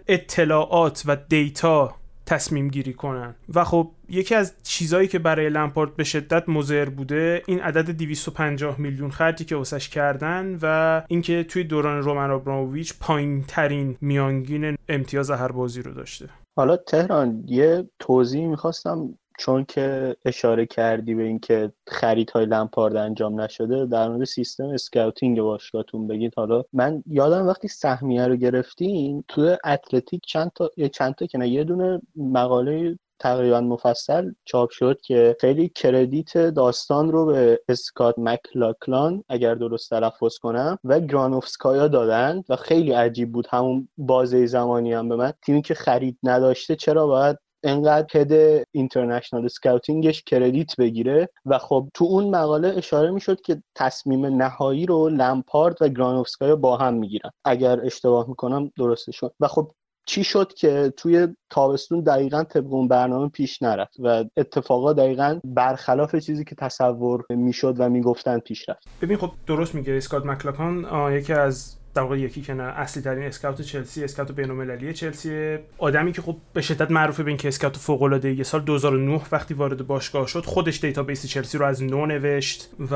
اطلاعات و دیتا تصمیم گیری کنن. و خب یکی از چیزهایی که برای لمپارد به شدت مضر بوده این عدد 250 میلیون خرجی که واسش کردن و اینکه توی دوران رومن آبراموویچ پایین ترین میانگین امتیاز هر بازی رو داشته. حالا تهران یه توضیح می‌خواستم چون که اشاره کردی به اینکه خریدهای لمپارد انجام نشده در مورد سیستم scouting باشگاهتون بگید. حالا من یادم وقتی سهمیه رو گرفتین توی اتلتیک چند تا چند تا که نه یه دونه مقاله تقریبا مفصل چاپ شد که خیلی credit داستان رو به اسکات مکلاکلان اگر درست تلفظ کنم و گرانوفسکایا دادن و خیلی عجیب بود. همون بازه زمانی هم به من. تیمی که خرید نداشته چرا باید انقدر head international scouting ش credit بگیره. و خب تو اون مقاله اشاره می‌شد که تصمیم نهایی رو لمپارد و گرانوفسکایا با هم می‌گیرن. اگر اشتباه می‌کنم درستشون و خب چی شد که توی تابستون دقیقا طبق اون برنامه پیش نرفت و اتفاقا دقیقا برخلاف چیزی که تصور می‌شد و می‌گفتن پیش رفت. ببین خب درست میگه اسکات مکلاکلان یکی از در واقع یکی نه اصلی ترین scout چلسی scout بین‌المللی چلسی. آدمی که خب به شدت معروفه به این که scout فوق العاده یه سال 2009 وقتی وارد باشگاه شد خودش database چلسی رو از نو نوشت و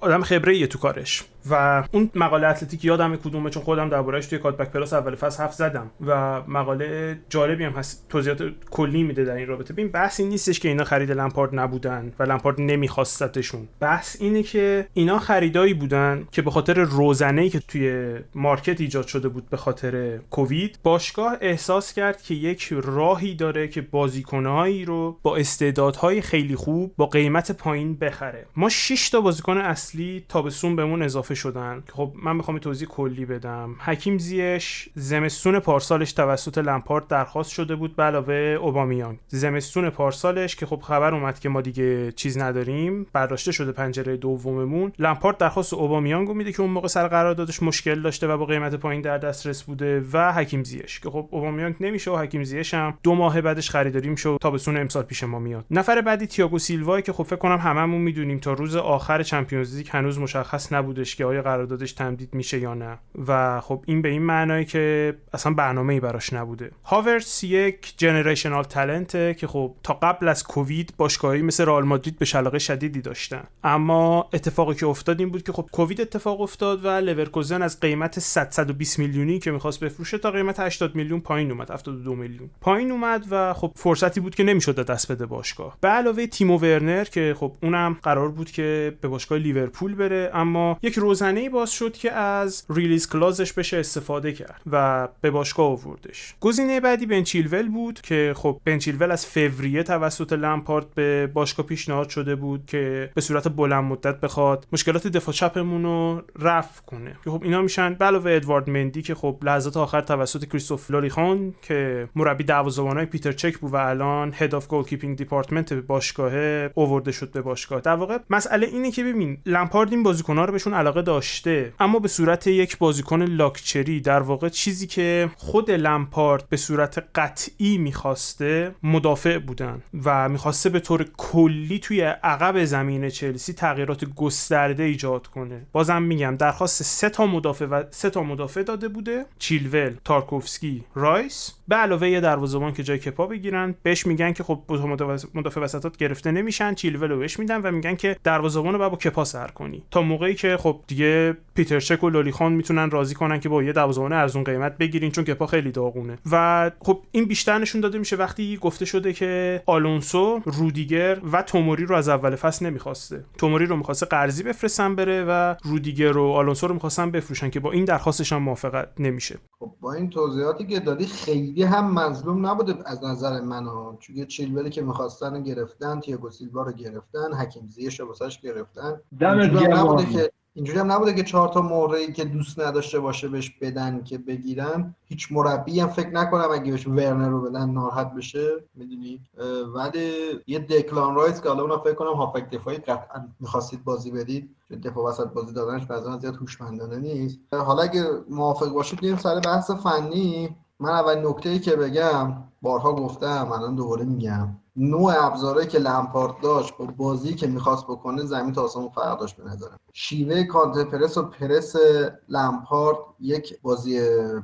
آدم خبره تو کارش. و اون مقاله اتلتیک یادم کدومه چون خودم دربارهش توی کاتبک پلاس اول فصل حرف زدم. و مقاله جالبی هم هست توضیحات کلی میده در این رابطه. ببین بحث این نیستش که اینا خرید لمپارد نبودن و لمپارد نمیخواستتشون بحث اینه که اینا خریدایی بودن که به خاطر روزنه که توی market ایجاد شده بود به خاطر کووید باشگاه احساس کرد که یک راهی داره که بازیکنهایی رو با استعدادهای خیلی خوب با قیمت پایین بخره. ما 6 تا بازیکن اصلی تابستون بهمون اضافه شدن. خب من می‌خوام توضیح کلی بدم. حکیم زیاش زمستون پارسالش توسط لمپارد درخواست شده بود به علاوه اوبامیان زمستون پارسالش که خب خبر اومد که ما دیگه چیز نداریم برداشته شده پنجره دوممون. لمپارد درخواست اوبامیانگو میده که اون موقع سر قراردادش مشکل داشته و با قیمت پایین در دسترس بوده و حکیم زیش که خب اوبامیانگ نمیشه و حکیم زیش هم دو ماه بعدش خریداری میشه تابستون امسال پیش ما میاد. نفر بعدی تییاگو سیلوا که خب فکر کنم هممون می‌دونیم تا روز آخر چمپیونز لیگ هنوز مشخص نبودش که آیا قراردادش تمدید میشه یا نه. و خب این به این معنی که اصلا برنامه ای براش نبوده. هاورس یک جنریشنال تالنته که خب تا قبل از کووید باشگاهی مثل رئال مادرید به شلاقه شدیدی داشتن. اما اتفاقی که افتاد این بود که خب کووید اتفاق افتاد و لورکوزن از قیمت 100 120 میلیونی که می‌خواست بفروشه تا قیمت 80 میلیون پایین اومد 72 میلیون پایین اومد و خب فرصتی بود که نمی‌شد دست بده باشگاه. به علاوه تیمو ورنر که خب اونم قرار بود که به باشگاه لیورپول بره اما یک روزنه باز شد که از release clause ش بشه استفاده کرد و به باشگاه آوردش. گزینه بعدی بن چیلول بود که خب بن چیلول از فوریه توسط لمپارد به باشگاه پیشنهاد شده بود که به صورت بلند مدت بخواد مشکلات دفاع چپمون رو رفع کنه. که خب اینا میشن علاوه ادوارد مندی که خب لحظات آخر توسط کریستوف لوریخون که مربی دروازه‌بانای پیتر چک بود و الان head of goalkeeping department باشگاه اوورده شد به باشگاه. در واقع مسئله اینه که ببین لمپارد این بازیکن‌ها رو بهشون علاقه داشته اما به صورت یک بازیکن لاکچری در واقع چیزی که خود لمپارد به صورت قطعی می‌خواسته مدافع بودن و می‌خواسته به طور کلی توی عقب زمین چلسی تغییرات گسترده ایجاد کنه. بازم میگم درخواست سه تا مدافع و سه تا مدافع داده بوده. چیلول تارکوفسکی رایس. به علاوه یه دروازه‌بان که جای کپا بگیرن بهش میگن که خب مدافع وسطات گرفته نمیشن. چیلول رو بهش میدن و میگن که دروازه‌بان رو با کپا سر کنی. تا موقعی که خب دیگه پیتر چک و لولیخان می‌تونن راضی کنن که با یه دروازه‌بان ارزون قیمت بگیرین چون کپا خیلی داغونه. و خب این بیشتر نشون داده میشه وقتی گفته شده که آلونسو رودیگر و توموری رو از اول فصل نمی‌خواسته. توموری رو می‌خواسته قرضی بفرستن بره و رودیگر و آلونسو رو می‌خواستن بفروشن که با این درخواستش هم موافقت نمیشه. خب با این توضیحاتی که دادی خیلی هم مظلوم نبوده از نظر من چون چیلولی که می‌خواستن گرفتن تییاگو سیلوا رو گرفتن حکیم زیش رو گرفتن. نبوده که اینجوری هم نبوده که چهار تا موردی که دوست نداشته باشه بهش بدن که بگیرن. هیچ مربی هم فکر نکنم اگه بهش ورنر رو بدن ناراحت بشه می‌دونی؟ ولی یه دکلان رایس که حالا اونم فکر کنم هافک دفاعی قطعا می‌خواستید بازی بدید. دفاع وسط بازی دادنش بعضا زیاد هوشمندانه نیست. حالا اگه موافق باشید بریم سر بحث فنی. من اول نکته ای که بگم بارها گفتم الان دوباره میگم. نوع ابزاره که لمپارد داشت با بازی که می‌خواست بکنه زمین تا آسمون فرق داشت به نظرم شیوه کانتر پرس و پرس لمپارد یک بازی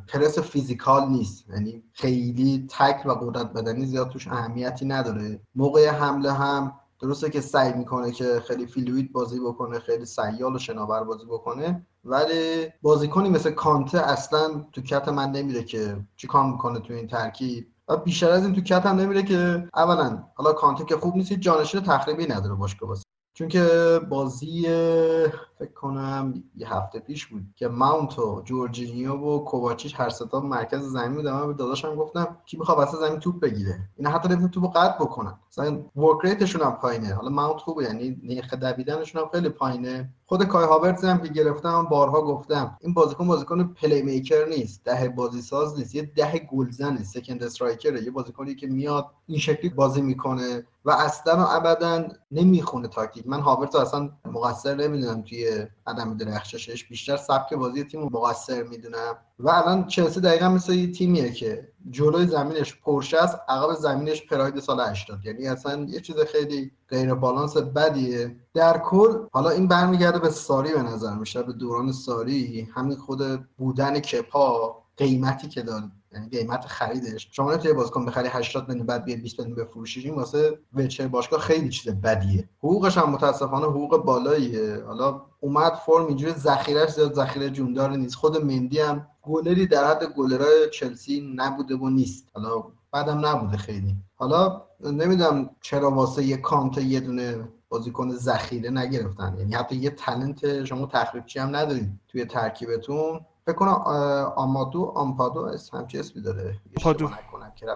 پرس فیزیکال نیست. یعنی خیلی تک و قدرت بدنی زیاد توش اهمیتی نداره. موقع حمله هم درسته که سعی می‌کنه که خیلی فیلوید بازی بکنه خیلی سیال و شناور بازی بکنه ولی بازیکنی مثل کانته اصلا تو کت من نمیره که چی کار می‌کنه تو این ترکیب. و بیشتر از این تو کت هم نمیره که اولا حالا کانته که خوب نیست جانشین تخریبی نداره باشگاه واسه. چون که بازی فکر کنم یه هفته پیش بود که ماونت و جورجینیو و کوواچیچ هر ستا مرکز زمین بودن. من به داداشم گفتم کی می‌خواد واسه زمین توپ بگیره؟ اینا حتی نمی‌تونه توپو قطع بکنن. مثلا work rate شون هم پایینه. حالا ماونت خوبه یعنی نرخ دویدنشون هم خیلی پایینه. خود کای هاورتز هم که گرفتم بارها گفتم این بازیکن بازیکن playmaker نیست ده بازی ساز نیست یه ده گلزنه second striker ه یه بازیکنی که میاد این شکلی بازی می‌کنه و اصلا و ابدا نمی‌خونه تاکتیک. من هاورتز اصلا مقصر نمی‌دونم توی عدم درخششش. بیشتر سبک بازی تیم مقصر می‌دونم. و الان چلسی دقیقا مثل یه تیمیه که جلوی زمینش پرشه است عقب زمینش پراید سال 80 یعنی اصلا یه چیز خیلی غیر بالانس بدیه. در کل حالا این برمیگرده به ساری به نظر میشه به دوران ساری. همین خود بودن کپا قیمتی که داد یعنی قیمت خریدش. شما نمی‌تونی بازیکن بخری 80 میلیون بعد بیاد 20 میلیون بفروشیش این واسه وچر باشگاه خیلی چیز بدیه. حقوقش هم متاسفانه حقوق بالاییه. حالا اومد فرم اینجوری ذخیرش زیاد ذخیره جوندار نیست. خود مندی هم گلری در حد گلرای چلسی نبوده و نیست. حالا بعدم نبوده خیلی. حالا نمی‌دونم چرا واسه یه کانت یه دونه بازیکن ذخیره نگرفتن. یعنی حتی یه تلنت شما تخریبچی هم ندارید توی ترکیبتون. فکر کنم آمادو آمپادو اسم همچی اسمی داره. آمپادو. نکنم که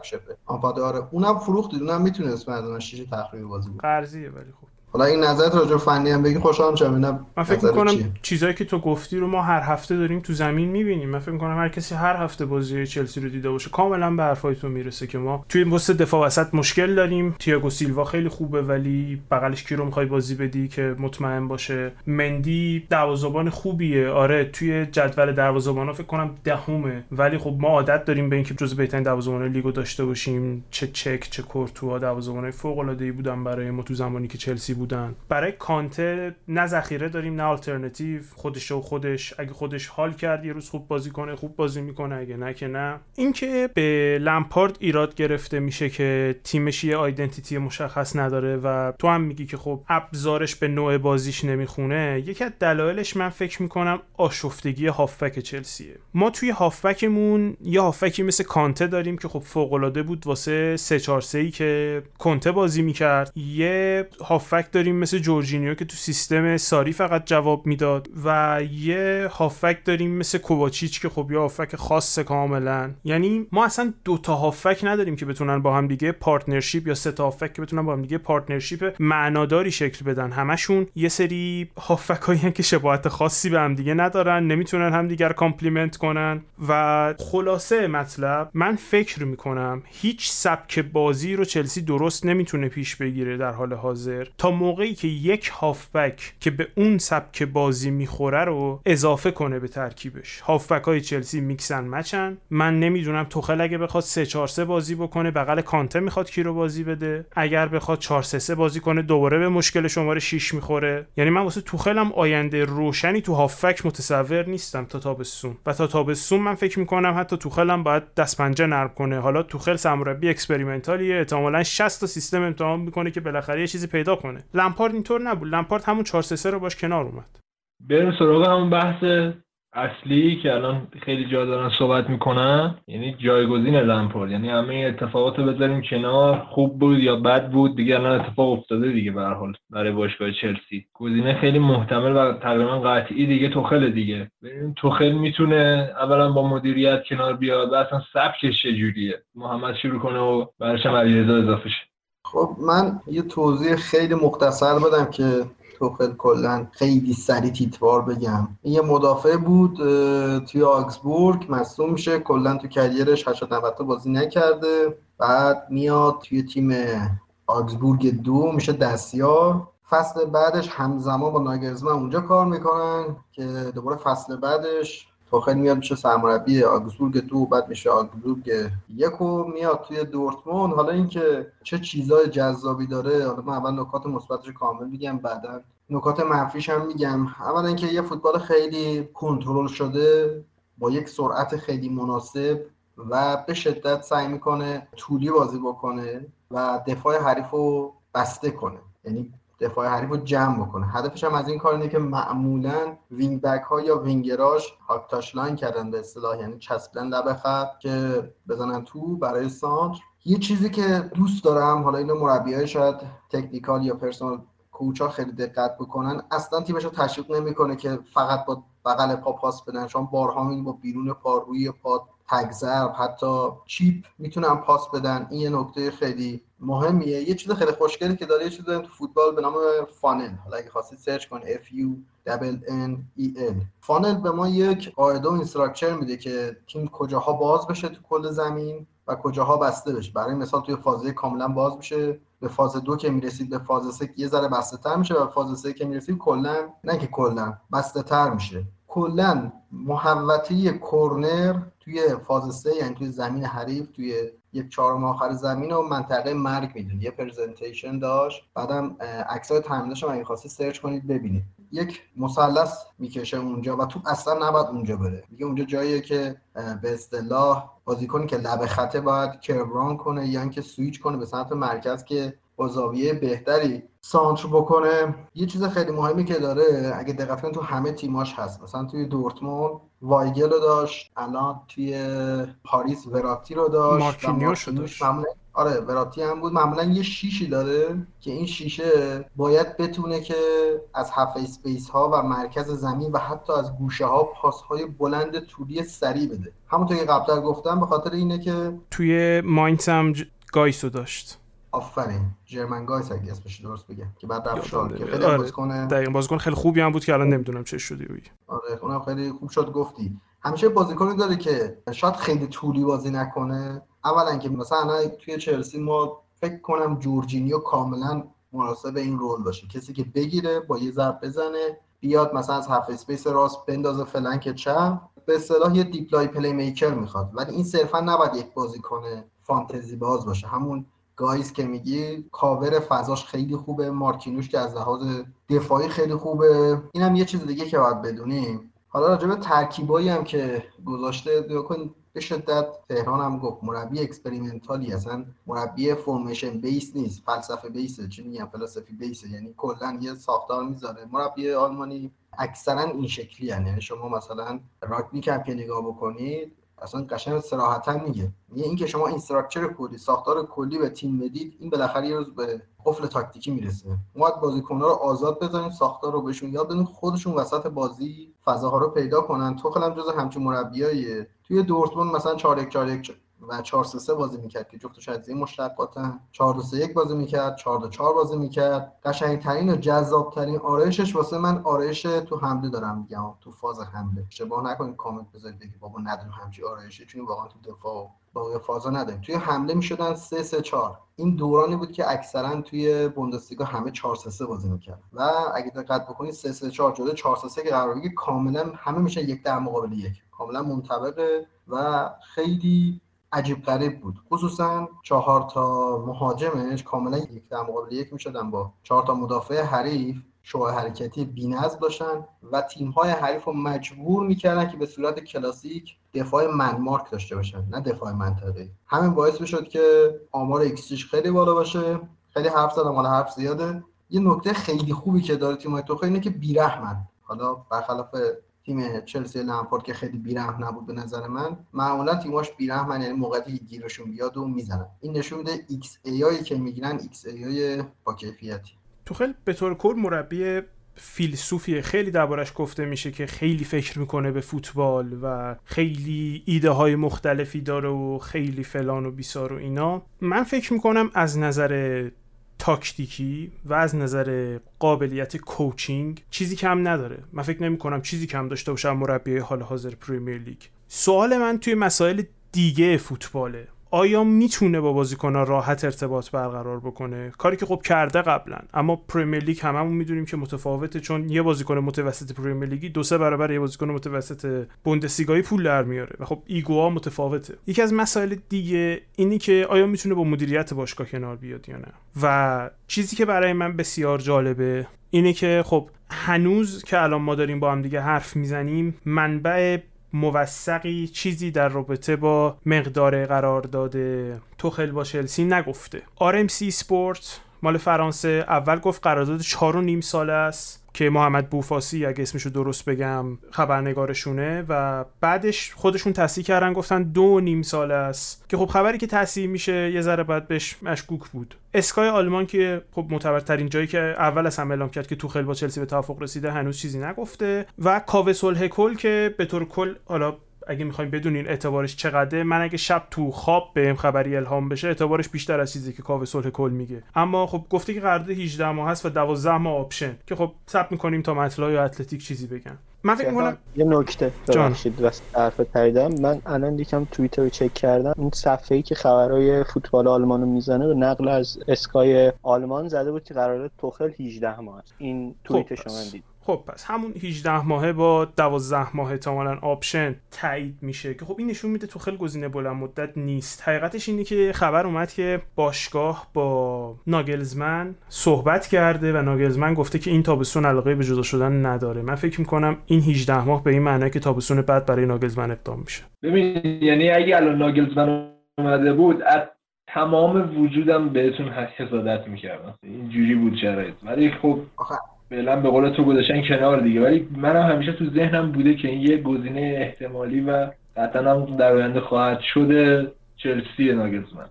آمپادو آره. اونم فروختید اونم می‌تونه اسم از شیشه تخریبی بازی بود قرضیه ولی خوب حالا این نظرت راجع فنی هم بگی خوشحالم شدم. من فکر می‌کنم چیزایی که تو گفتی رو ما هر هفته داریم تو زمین می‌بینیم. من فکر می‌کنم هر کسی هر هفته بازی چلسی رو دیده باشه کاملا به حرفای تو می‌رسه که ما توی پست دفاع وسط مشکل داریم. تییاگو سیلوا خیلی خوبه ولی بغلش کی رو می‌خوای بازی بدی که مطمئن باشه؟ مندی دروازه‌بان خوبیه. آره توی جدول دروازه‌بانا فکر کنم دهمه. ولی خب ما عادت داریم به اینکه جزو بهترین دروازه‌بانای لیگو داشته باشیم. چه چک چه کورتوا دروازه‌بانای فوق‌العاده‌ای بودن برای ما تو زمانی که چلسی بودن. برای کانته نه ذخیره داریم نه آلترناتیو خودش و خودش. اگه خودش حال کرد یه روز خوب بازی کنه خوب بازی می‌کنه. اگه نه که نه. اینکه به لمپارد ایراد گرفته میشه که تیمش یه آیدنتیتی مشخص نداره و تو هم میگی که خب ابزارش به نوع بازیش نمی‌خونه. یکی از دلایلش من فکر می‌کنم آشفتگی هافبک چلسیه. ما توی هافبکمون یه هافبکی مثل کانته داریم که خب فوق بود واسه 3 4 3 که کنته بازی می‌کرد. یه هافبک داریم مثل جورجینیو که تو سیستم ساری فقط جواب می‌داد و یه هافبک داریم مثل کوواچیچ که خب یه هافبک خاصه کاملا. یعنی ما اصلا دو تا هافبک نداریم که بتونن با هم دیگه partnership یا سه تا هافبک که بتونن با هم دیگه partnership معناداری شکل بدن. همشون یه سری هافبک هایی که شباهت خاصی به هم دیگه ندارن نمی‌تونن همدیگر complement کنن. و خلاصه مطلب من فکر می‌کنم هیچ سبک بازی رو چلسی درست نمی‌تونه پیش بگیره در حال حاضر. تا موقعی که یک هافبک که به اون سبک بازی می‌خوره رو اضافه کنه به ترکیبش. هافبک های چلسی میکسن مچن. من نمی‌دونم توخل اگه بخواد 3 4 3 بازی بکنه بغل کانته می‌خواد کی رو بازی بده. اگر بخواد 4 3 3 بازی کنه دوباره به مشکل شماره 6 می‌خوره. یعنی من واسه توخلم آینده روشنی تو هافبک متصور نیستم تا تابستون. و تا تابستون من فکر می‌کنم حتی توخلم باید دست پنجه نرم کنه. حالا توخل سرمربی اکسپریمنتالیه. احتمالاً 60 تا سیستم امتحان می‌کنه که بالاخره یه چیزی پیدا کنه. لمپارد اینطور نبود. لمپارد همون 4 3 رو باش کنار اومد. بریم سراغ همون بحث اصلی که الان خیلی جا دارن صحبت می‌کنن. یعنی جایگزین لمپارد یعنی همه اتفاقات رو بذاریم کنار. خوب بود یا بد بود؟ دیگه الان اتفاق افتاده دیگه به حال برای باشگاه چلسی. گزینه خیلی محتمل و تقریبا قطعی دیگه. توخل دیگه. ببینیم توخل می‌تونه اولا با مدیریت کنار بیاد و اصلا سبکش چجوریه؟ محمد شروع کنه و برش هم اضافه شه. خب من یه توضیح خیلی مختصر بدم که توخل کلا خیلی سری تیتوار بگم. یه مدافع بود توی آکسبورگ مصوم میشه. کلا تو کریرش 80 90 بازی نکرده. بعد میاد توی تیم آکسبورگ دو میشه دستیار. فصل بعدش همزمان با ناگرزمن اونجا کار می‌کنن که دوباره فصل بعدش توخل میاد میشه سرمربی آگزبورگ دو بعد میشه آگزبورگ یک و میاد توی دورتموند. حالا اینکه چه چیزای جذابی داره حالا من اول نکات مثبتش کامل میگم بعدا نکات منفیش هم میگم. اولا اینکه یه فوتبال خیلی کنترل شده با یک سرعت خیلی مناسب و به شدت سعی می‌کنه طولی بازی بکنه و دفاع حریف رو بسته کنه. یعنی دفاع حریف رو جمع بکنه. هدفش هم از این کار اینه که معمولا wing back ها یا winger اش hug line کردن به اصطلاح یعنی چسبیدن لب خط که بزنن تو برای سانتر. یه چیزی که دوست دارم حالا اینو مربیای شاید technical یا personal coach ا خیلی دقت بکنن اصلا تیمش رو تشویق نمی‌کنه که فقط با بغل پا پاس بدن چون بارها با بیرون پا روی پا تگذر حتی chip می‌تونن پاس بدن. این یه نکته خیلی مهمیه. یه چیز خیلی خوشگلی که داره یه چیز تو فوتبال به نام funnel. حالا اگه خواستید سرچ کن F U N E L. funnel به ما یک قاعده و این structure میده که تیم کجاها باز بشه تو کل زمین و کجاها بسته بشه. برای مثال توی فاز کاملا باز میشه. به فاز دو که می‌رسید به فاز سه یه ذره بسته تر میشه و فاز سه که می‌رسید کلا نه که کلا بسته تر میشه. کلا محوطه کورنر توی فاز سه یعنی توی زمین حریف توی یک چهارم آخر زمین و منطقه مرگ میدون یه presentation داشت. بعدم عکسای تمرینش رو اگه خواستی سرچ کنید ببینید. یک مثلث می‌کشه اونجا و تو اصلا نباید اونجا بره. میگه اونجا جاییه که به اصطلاح بازیکنی که لب خطه باید curve run کنه یا اینکه سویچ کنه به سمت مرکز که با زاویه بهتری سانتر بکنه. یه چیز خیلی مهمی که داره اگه دقت تو همه تیماش هست. مثلا توی دورتموند وایگل رو داشت الان توی پاریس وراتی رو داشت مارکینیوش آره وراتی هم بود. معمولا یه شیشی داره که این شیشه باید بتونه که از half space ها و مرکز زمین و حتی از گوشه ها پاس های بلند طولی سریع بده. همونطور که قبلا گفتم به خاطر اینه که توی ماینت هم ج... گایس رو داشت. آفرین. جرمن گایس اگه اسمش درست بگم. که بعد رفت شال. که خیلی آره. بازیکن دقیقاً بازیکن خیلی خوبی هم بود که الان نمی‌دونم چه شده اوی آره اونم خیلی خوب شد گفتی. همیشه بازیکنی داره که شاید خیلی طولی بازی نکنه. اولا که مثلا توی چلسی ما فکر کنم جورجینیو کاملا مناسب این role باشه. کسی که بگیره با یه ضرب بزنه بیاد مثلا از half space راست بندازه flank چپ به اصطلاح یه deep-lying playmaker می‌خواد. ولی این صرفا نباید یک بازیکن فانتزی باز باشه. همون گایز که میگی کاور فضاش خیلی خوبه مارکینیوش که از لحاظ دفاعی خیلی خوبه. اینم یه چیز دیگه که باید بدونیم. حالا راجع به ترکیبایی هم که گذاشته کن به شدت تهران هم گفت مربی experimental ی اصلا مربی formation base نیست فلسفه base ه چی میگم فلسفی base ه یعنی کلا یه ساختار می‌ذاره. مربی آلمانی اکثرا این شکلی هن. یعنی شما مثلا رانگنیک کم که نگاه بکنید اصلا قشنگ صراحتا میگه. میگه اینکه شما این structure کلی ساختار کلی به تیم بدید این بالاخره یه روز به قفل تاکتیکی می‌رسه. ما بازیکن‌ها رو آزاد بذاریم ساختار رو بهشون یاد بدیم خودشون وسط بازی فضاها رو پیدا کنن. توخلم جز همچین مربیاییه. توی دورتموند مثلا 4 1 4 1 و 4 3 3 بازی می‌کرد که جفتش از این مشتقاتن 4 2 3 1 بازی می‌کرد 4 2 4 بازی می‌کرد. قشنگترین و جذابترین آرایشش واسه من آرایش تو حمله دارم میگم. تو فاز حمله. اشتباه نکنید کامنت بذارید بگید بابا نداریم همچی آرایشی چون واقعا تو دفاع باقی فازا نداریم. توی حمله می‌شدن 3 3 4 این دورانی بود که اکثرا توی بوندسلیگا همه 4 3 3 بازی می‌کرد و اگه دقت بکنید 3 3 4 جلوی 4 3 3 که قرار بگیره کاملا همه میشه یک در مقابل یک. کاملا منطبقه و خیلی عجیب غریب بود. خصوصا چهار تا مهاجمش کاملا یک در مقابل یک می‌شدن با چهار تا مدافع حریف شوه حرکتی بی‌نظم داشتن و تیم‌های حریف رو مجبور می‌کردن که به صورت کلاسیک دفاع منمارک داشته باشن نه دفاع منطقی. همین باعث می‌شد که آمار ایکسیش خیلی بالا باشه. خیلی حرف زدم حالا حرف زیاده. یه نکته خیلی خوبی که داره تیم‌های توخل اینه که بیرحمن. حالا برخلاف تیم چلسی لمپارد که خیلی بیرحم نبود به نظر من معمولا تیماش بیرحمن یعنی موقعی گیرشون بیاد و می‌زنن. این نشون میده ایکس ای که می‌گیرن ایکس ای با کیفیتی. توخل به طور کل مربی فیلسوفیه خیلی دربارش گفته میشه که خیلی فکر می‌کنه به فوتبال و خیلی ایده های مختلفی داره و خیلی فلان و بیسار و اینا. من فکر می‌کنم از نظر تاکتیکی و از نظر قابلیت coaching چیزی کم نداره. من فکر نمی کنم چیزی کم داشته باشه مربی حال حاضر پریمیر لیگ. سوال من توی مسائل دیگه فوتباله. آیا می‌تونه با بازیکنها راحت ارتباط برقرار بکنه؟ کاری که خب کرده قبلا اما پریمیر لیگ هممون می‌دونیم که متفاوته چون یه بازیکن متوسط پریمیر لیگی دو سه برابر یه بازیکن متوسط بوندسلیگایی پول در میاره و خب ego ها متفاوته. یکی از مسائل دیگه اینی که آیا می‌تونه با مدیریت باشگاه کنار بیاد یا نه؟ و چیزی که برای من بسیار جالبه اینه که خب هنوز که الان ما داریم با هم دیگه حرف می‌زنیم منبع موثقی چیزی در رابطه با مقدار قرارداد توخل با چلسی نگفته. RMC سپورت مال فرانسه اول گفت قرارداد چهار و نیم ساله است. که محمد بوفاسی اگه اسمشو درست بگم خبرنگارشونه و بعدش خودشون تصحیح کردن گفتن دو نیم ساله است. که خب خبری که تصحیح میشه یه ذره بعد بهش مشکوک بود. اسکای آلمان که خب معتبرترین جایی که اول از هم اعلام کرد که توخل با چلسی به توافق رسیده هنوز چیزی نگفته. و کاوه صلح کل که به طور کل حالا اگه می‌خوایم بدونین اعتبارش چقدره من اگه شب تو خواب بهم خبری الهام بشه اعتبارش بیشتر از چیزی که کاوه صلح کل میگه. اما خب گفته که قرارداد 18 ماه هست و 12 ماه option که خب ثبت می‌کنیم تا مت لا یا اتلتیک چیزی بگن. من فکر می‌کنم یه نکته ببخشید واسه حرف پریدم من الان یکم توییتر رو چک کردم. این صفحه ای که خبرهای فوتبال آلمان رو می‌زنه به نقل از اسکای آلمان زده بود که قرارداد توخل 18 ماه است. این توییت خب شما دید. خب پس همون 18 ماهه با 12 ماه احتمالاً آپشن تایید میشه که خب این نشون میده تو خیلی گزینه بلند مدت نیست. حقیقتش اینه که خبر اومد که باشگاه با ناگلزمن صحبت کرده و ناگلزمن گفته که این تابستون علاقه به جدا شدن نداره. من فکر می‌کنم این 18 ماه به این معنی که تابستون بعد برای ناگلزمن اقدام میشه. ببین یعنی اگه الان ناگلزمن اومده بود از تمام وجودم بهتون حسادت می‌کردم. اینجوری بود شرایط. ولی خب فعلا به قول تو گذاشتن کنار دیگه. ولی منم همیشه تو ذهنم بوده که این یه گزینه احتمالی و قطعا هم در آینده خواهد شده چلسی ناگلزمن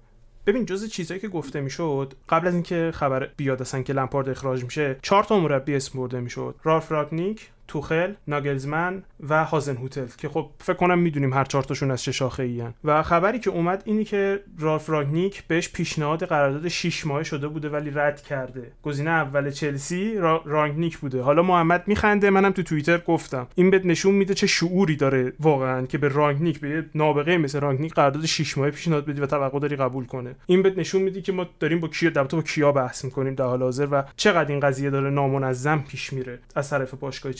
ببین جز چیزایی که گفته می‌شد قبل از اینکه خبر بیاد اصلا که لمپارد اخراج میشه چهار تا مربی اسم برده می‌شد. رالف رانگنیک توخل، ناگلزمن و هازن هوتل که خب فکر کنم می‌دونیم هر چهار تاشون از چه شاخه این و خبری که اومد اینی که رالف رانگنیک بهش پیشنهاد قرارداد 6 ماهه شده بوده ولی رد کرده. گزینه اول چلسی را... رانگنیک بوده. حالا محمد میخنده منم تو توییتر گفتم. این بهت نشون میده چه شعوری داره واقعا که به رانگنیک به نابغه مثل رانگنیک قرارداد 6 ماهه پیشنهاد بدی و توقع داری قبول کنه. این بهت نشون میده که ما داریم با کیا با کیا بحث می‌کنیم در حال حاضر و چقدر این قضیه داره نامنظم پیش میره از طرف باشگاه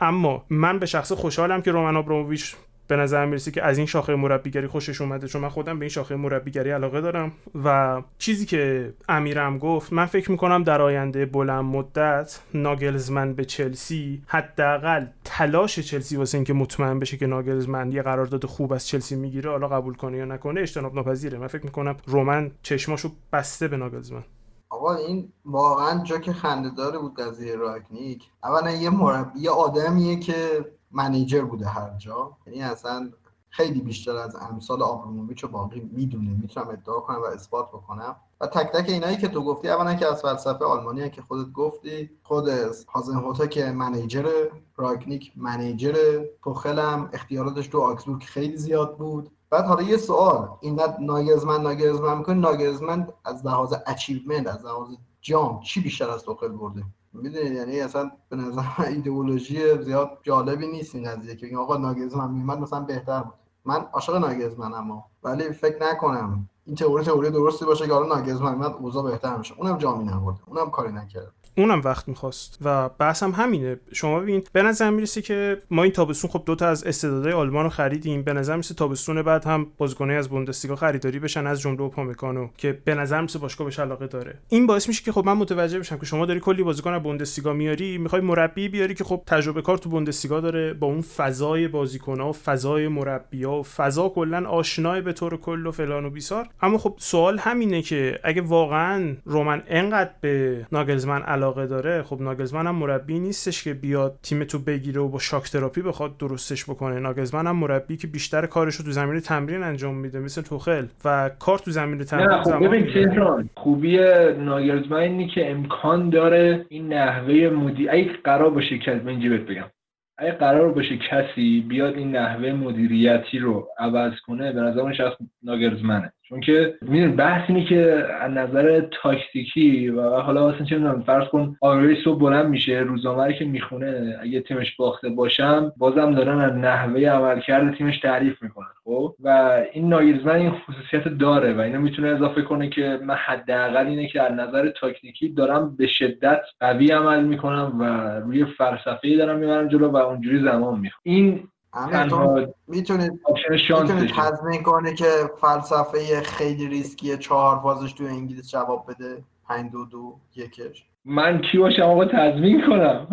اما من به شخص خوشحالم که رومن آبراموویچ به نظر می‌رسه که از این شاخه مربیگری خوشش اومده چون من خودم به این شاخه مربیگری علاقه دارم. و چیزی که امیرم گفت من فکر می‌کنم در آینده بلند مدت ناگلزمن به چلسی حداقل تلاش چلسی واسه اینکه مطمئن بشه که ناگلزمن یه قرارداد خوب از چلسی می‌گیره حالا قبول کنه یا نکنه اجتناب ناپذیره. من فکر می‌کنم رومن چشماشو بسته به ناگلزمن. آقا این واقعا جوک خنده داری بود قضیه رانگنیک. اولا یه مربی یه آدمیه که manager بوده هر جا. یعنی اصلا خیلی بیشتر از امثال آبراموویچ و باقی می‌دونه. می‌تونم ادعا کنم و اثبات بکنم. و تک تک اینایی که تو گفتی اولا که از فلسفه آلمانی که خودت گفتی خود هازنهوتل که manager رانگنیک manager توخلم اختیاراتش تو آگسبورگ خیلی زیاد بود. بعد حالا یه سوال. این ناگلزمن ناگلزمن می‌کنه. ناگلزمن از لحاظ achievement از لحاظ جام چی بیشتر از توخل برده؟ می‌دونید یعنی اصلا به نظر ایدئولوژی زیاد جالبی نیست این قضیه که آقا ناگزمن میمد مثلا بهتر بود. من عاشق ناگزمن اما ولی فکر نکنم. این تئوری تئوری درستی باشه که حالا ناگزمن میمد اوضاع بهتر میشه. اونم جامی نبرد اونم کاری نکرد. اونم وقت می‌خواست و بحث هم همینه. شما ببین به نظر می‌رسه که ما این تابستون خب دوتا از استعدادهای آلمان رو خریدیم. به نظر می‌رسه تابستون بعد هم بازیکنای از بوندسلیگا خریداری بشن از جمله اوپامکانو که به نظر می‌رسه باشگاه بهش علاقه داره. این باعث میشه که خب من متوجه بشم که شما داری کلی بازیکن از بوندسلیگا میاری می‌خوای مربی بیاری که خب تجربه کار تو بوندسلیگا داره با اون فضای بازیکن‌ها و فضای مربی‌ها و فضا کلا آشنای به طور کل و فلان و بیسار. اما خب سوال همینه که اگه واقعا رومن انقدر به ناگلزمن علاقه داره خب ناگلزمن هم مربی نیستش که بیاد تیم تو بگیره و با شاک تراپی بخواد درستش بکنه. ناگلزمن هم مربی که بیشتر کارش رو تو زمین تمرین انجام میده مثل توخل. و کار تو زمین تمرین خب ببین خوبی ناگلزمن اینی که امکان داره این نحوه مدیر اگه قرار باشه که من بگم. اگه قرار باشه کسی بیاد این نحوه مدیریتی رو عوض کنه به نظر من شخص ناگرزمنه چون که میدون بحث اینه که از نظر تاکتیکی و حالا اصلا چه می‌دونم فرض کن آگاهی صبح بلند میشه روزنامه‌ای که می‌خونه اگه تیمش باخته باشم بازم دارن از نحوه عملکرد تیمش تعریف می‌کنن خب؟ و این ناگرزمن این خصوصیت داره و اینو می‌تونه اضافه کنه که من حداقل اینه که از نظر تاکتیکی دارم به شدت قوی عمل می‌کنم و روی فلسفه دارم می‌برم جلو و اونجوری زمان می‌خوام. این می‌تونید می‌تونید تضمین کنه که فلسفه خیلی ریسکی چهار فازش تو انگلیس جواب بده. پنج دو دو یکش. من کی باشم آقا؟ تضمین کنم.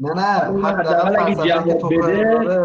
نه نه حداقل اگه جواب بده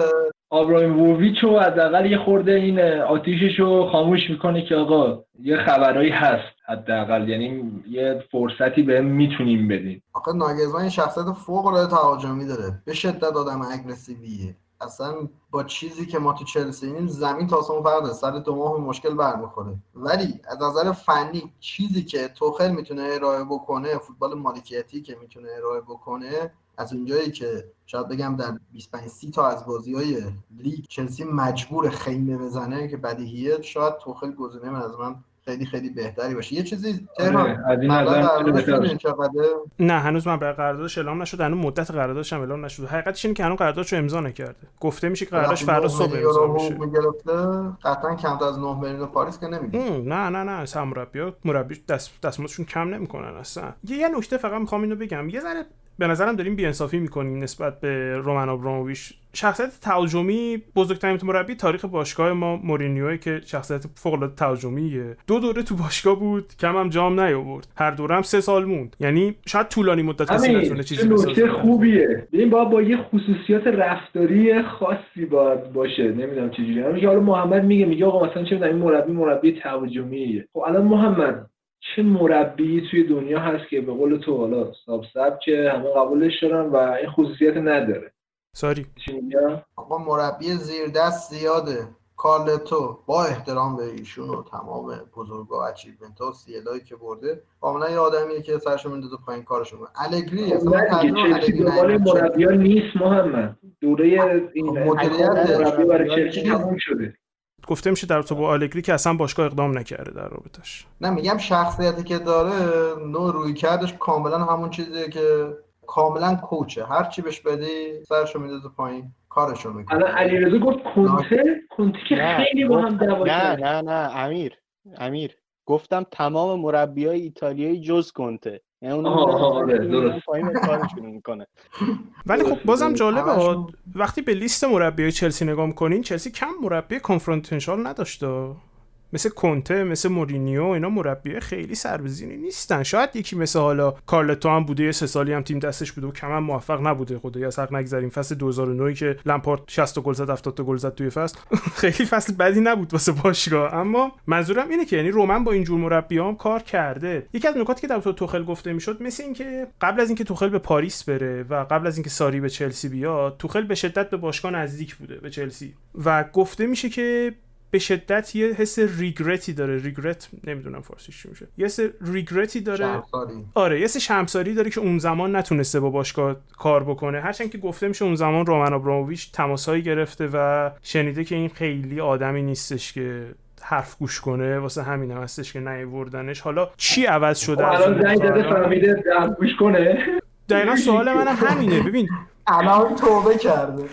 آبراهیموویچ رو حداقل یه خورده این آتیشش رو خاموش می‌کنه که آقا یه خبرایی هست حداقل. یعنی یه فرصتی به می‌تونیم بدیم. آقا ناگزمان شخصیت فوق العاده تهاجمی داره. به شدت آدم اگریسیویه. اصلا با چیزی که ما تو چلسی زمین تا آسمون فرق سر دو ماه مشکل برمیخوره. ولی از نظر فنی چیزی که توخل می‌تونه ارائه بکنه فوتبال مالکیتی که می‌تونه ارائه بکنه از اونجایی که شاید بگم در 25 30 تا از بازی های لیگ چلسی مجبور خیمه بزنه که بدیهیه شاید توخل گزینه من از من خیلی خیلی بهتری باشه. یه چیزی تهران نه هنوز من به قراردادش اعلام نشد. هنوز مدت قراردادش هم اعلام نشد حقیقتش اینه که هنوز قراردادش رو امضا نکرده. گفته میشه که قراردادش فردا صبح امضا میشه. قطعا کمتر از 9 میلیون پاریس که نمیده نه نه نه اصلا مربی مربی دست دستمزدشون کم نمی‌کنن اصلا. یه نکته فقط می‌خوام اینو بگم. یه ذره به نظرم داریم بیانصافی می‌کنیم نسبت به رومن آبراموویچ شخصیت تهاجمی بزرگترین مربی تاریخ باشگاه ما مورینیو که شخصیت فوق العاده تهاجمیه دو دوره تو باشگاه بود کم هم جام نیاورد. هر دوره هم سه سال موند. یعنی شاید طولانی مدت کسی نتونه چیزی نکته خوبیه. ببین با با یه خصوصیات رفتاری خاصی باید باشه. نمی‌دونم چجوری. همین حالا محمد میگه میگه آقا مثلا چه این مربی مربی تهاجمیه خب الان محمد چه مربی توی دنیا هست که به قول تو حالا ساب که همه قبولش دارن و این خصوصیت نداره؟ ساری. آقا مربی زیر دست زیاده. کارلتو با احترام به ایشون و تمام بزرگا اچیومنت ها و سیلایی که برده کاملا یه آدمیه که سرشو میندازه پایین کارشون الگری اصلا مربی نیست. محمد دوره این مربی برای چلسی تموم شده. گفته میشه در تو با آلگری که اصلا باشگاه اقدام نکرده در رابطش نه میگم شخصیتی که داره نوع روی کردش کاملا همون چیزیه که کاملا کوچه. هر چی بهش بدی سرشو میندازه پایین. کارشو می‌کنه. الان علیرضا گفت کنته کنته که خیلی با هم دعوا نه نه نه امیر. امیر. گفتم تمام مربیای ایتالیایی جز کنته یعنی آره درست. ولی خب بازم جالبه وقتی به لیست مربیای چلسی نگاه می‌کنین چلسی کم مربی کنفرانتنشال نداشته. مثل کنته مثل مورینیو اینا مربی خیلی سربزینی نیستن. شاید یکی مثل حالا کارلتو هم بوده یه سه سالی هم تیم دستش بوده و کم موفق نبوده. خدایی از حق نگذریم. فصل 2009 که لمپارد 60 گل زد 70 گل زد توی فصل. خیلی فصل بدی نبود واسه باشگاه. اما منظورم اینه که یعنی رومن با اینجور مربیام کار کرده. یکی از نکاتی که در توخل گفته می‌شد مثل اینکه قبل از اینکه توخل به پاریس بره و قبل از اینکه ساری به چلسی بیاد توخل به شدت به باشگاه نزدیک بوده به چلسی. و گفته میشه که به شدت یه حس ریگرتی داره. ریگرت نمی‌دونم فارسیش چی میشه. یه حس ریگرتی داره. شمساری. آره یه حس شمساری داره که اون زمان نتونسته با باشگاه کار بکنه. هرچند که گفته میشه اون زمان رومن ابراموویچ تماسهایی گرفته و شنیده که این خیلی آدمی نیستش که حرف گوش کنه واسه همین هم هستش که نیوردنش حالا چی عوض شده؟ خب الان زنگ داده فهمیده گوش کنه. دقیقا سوال منم همینه. ببین الان توبه کرده.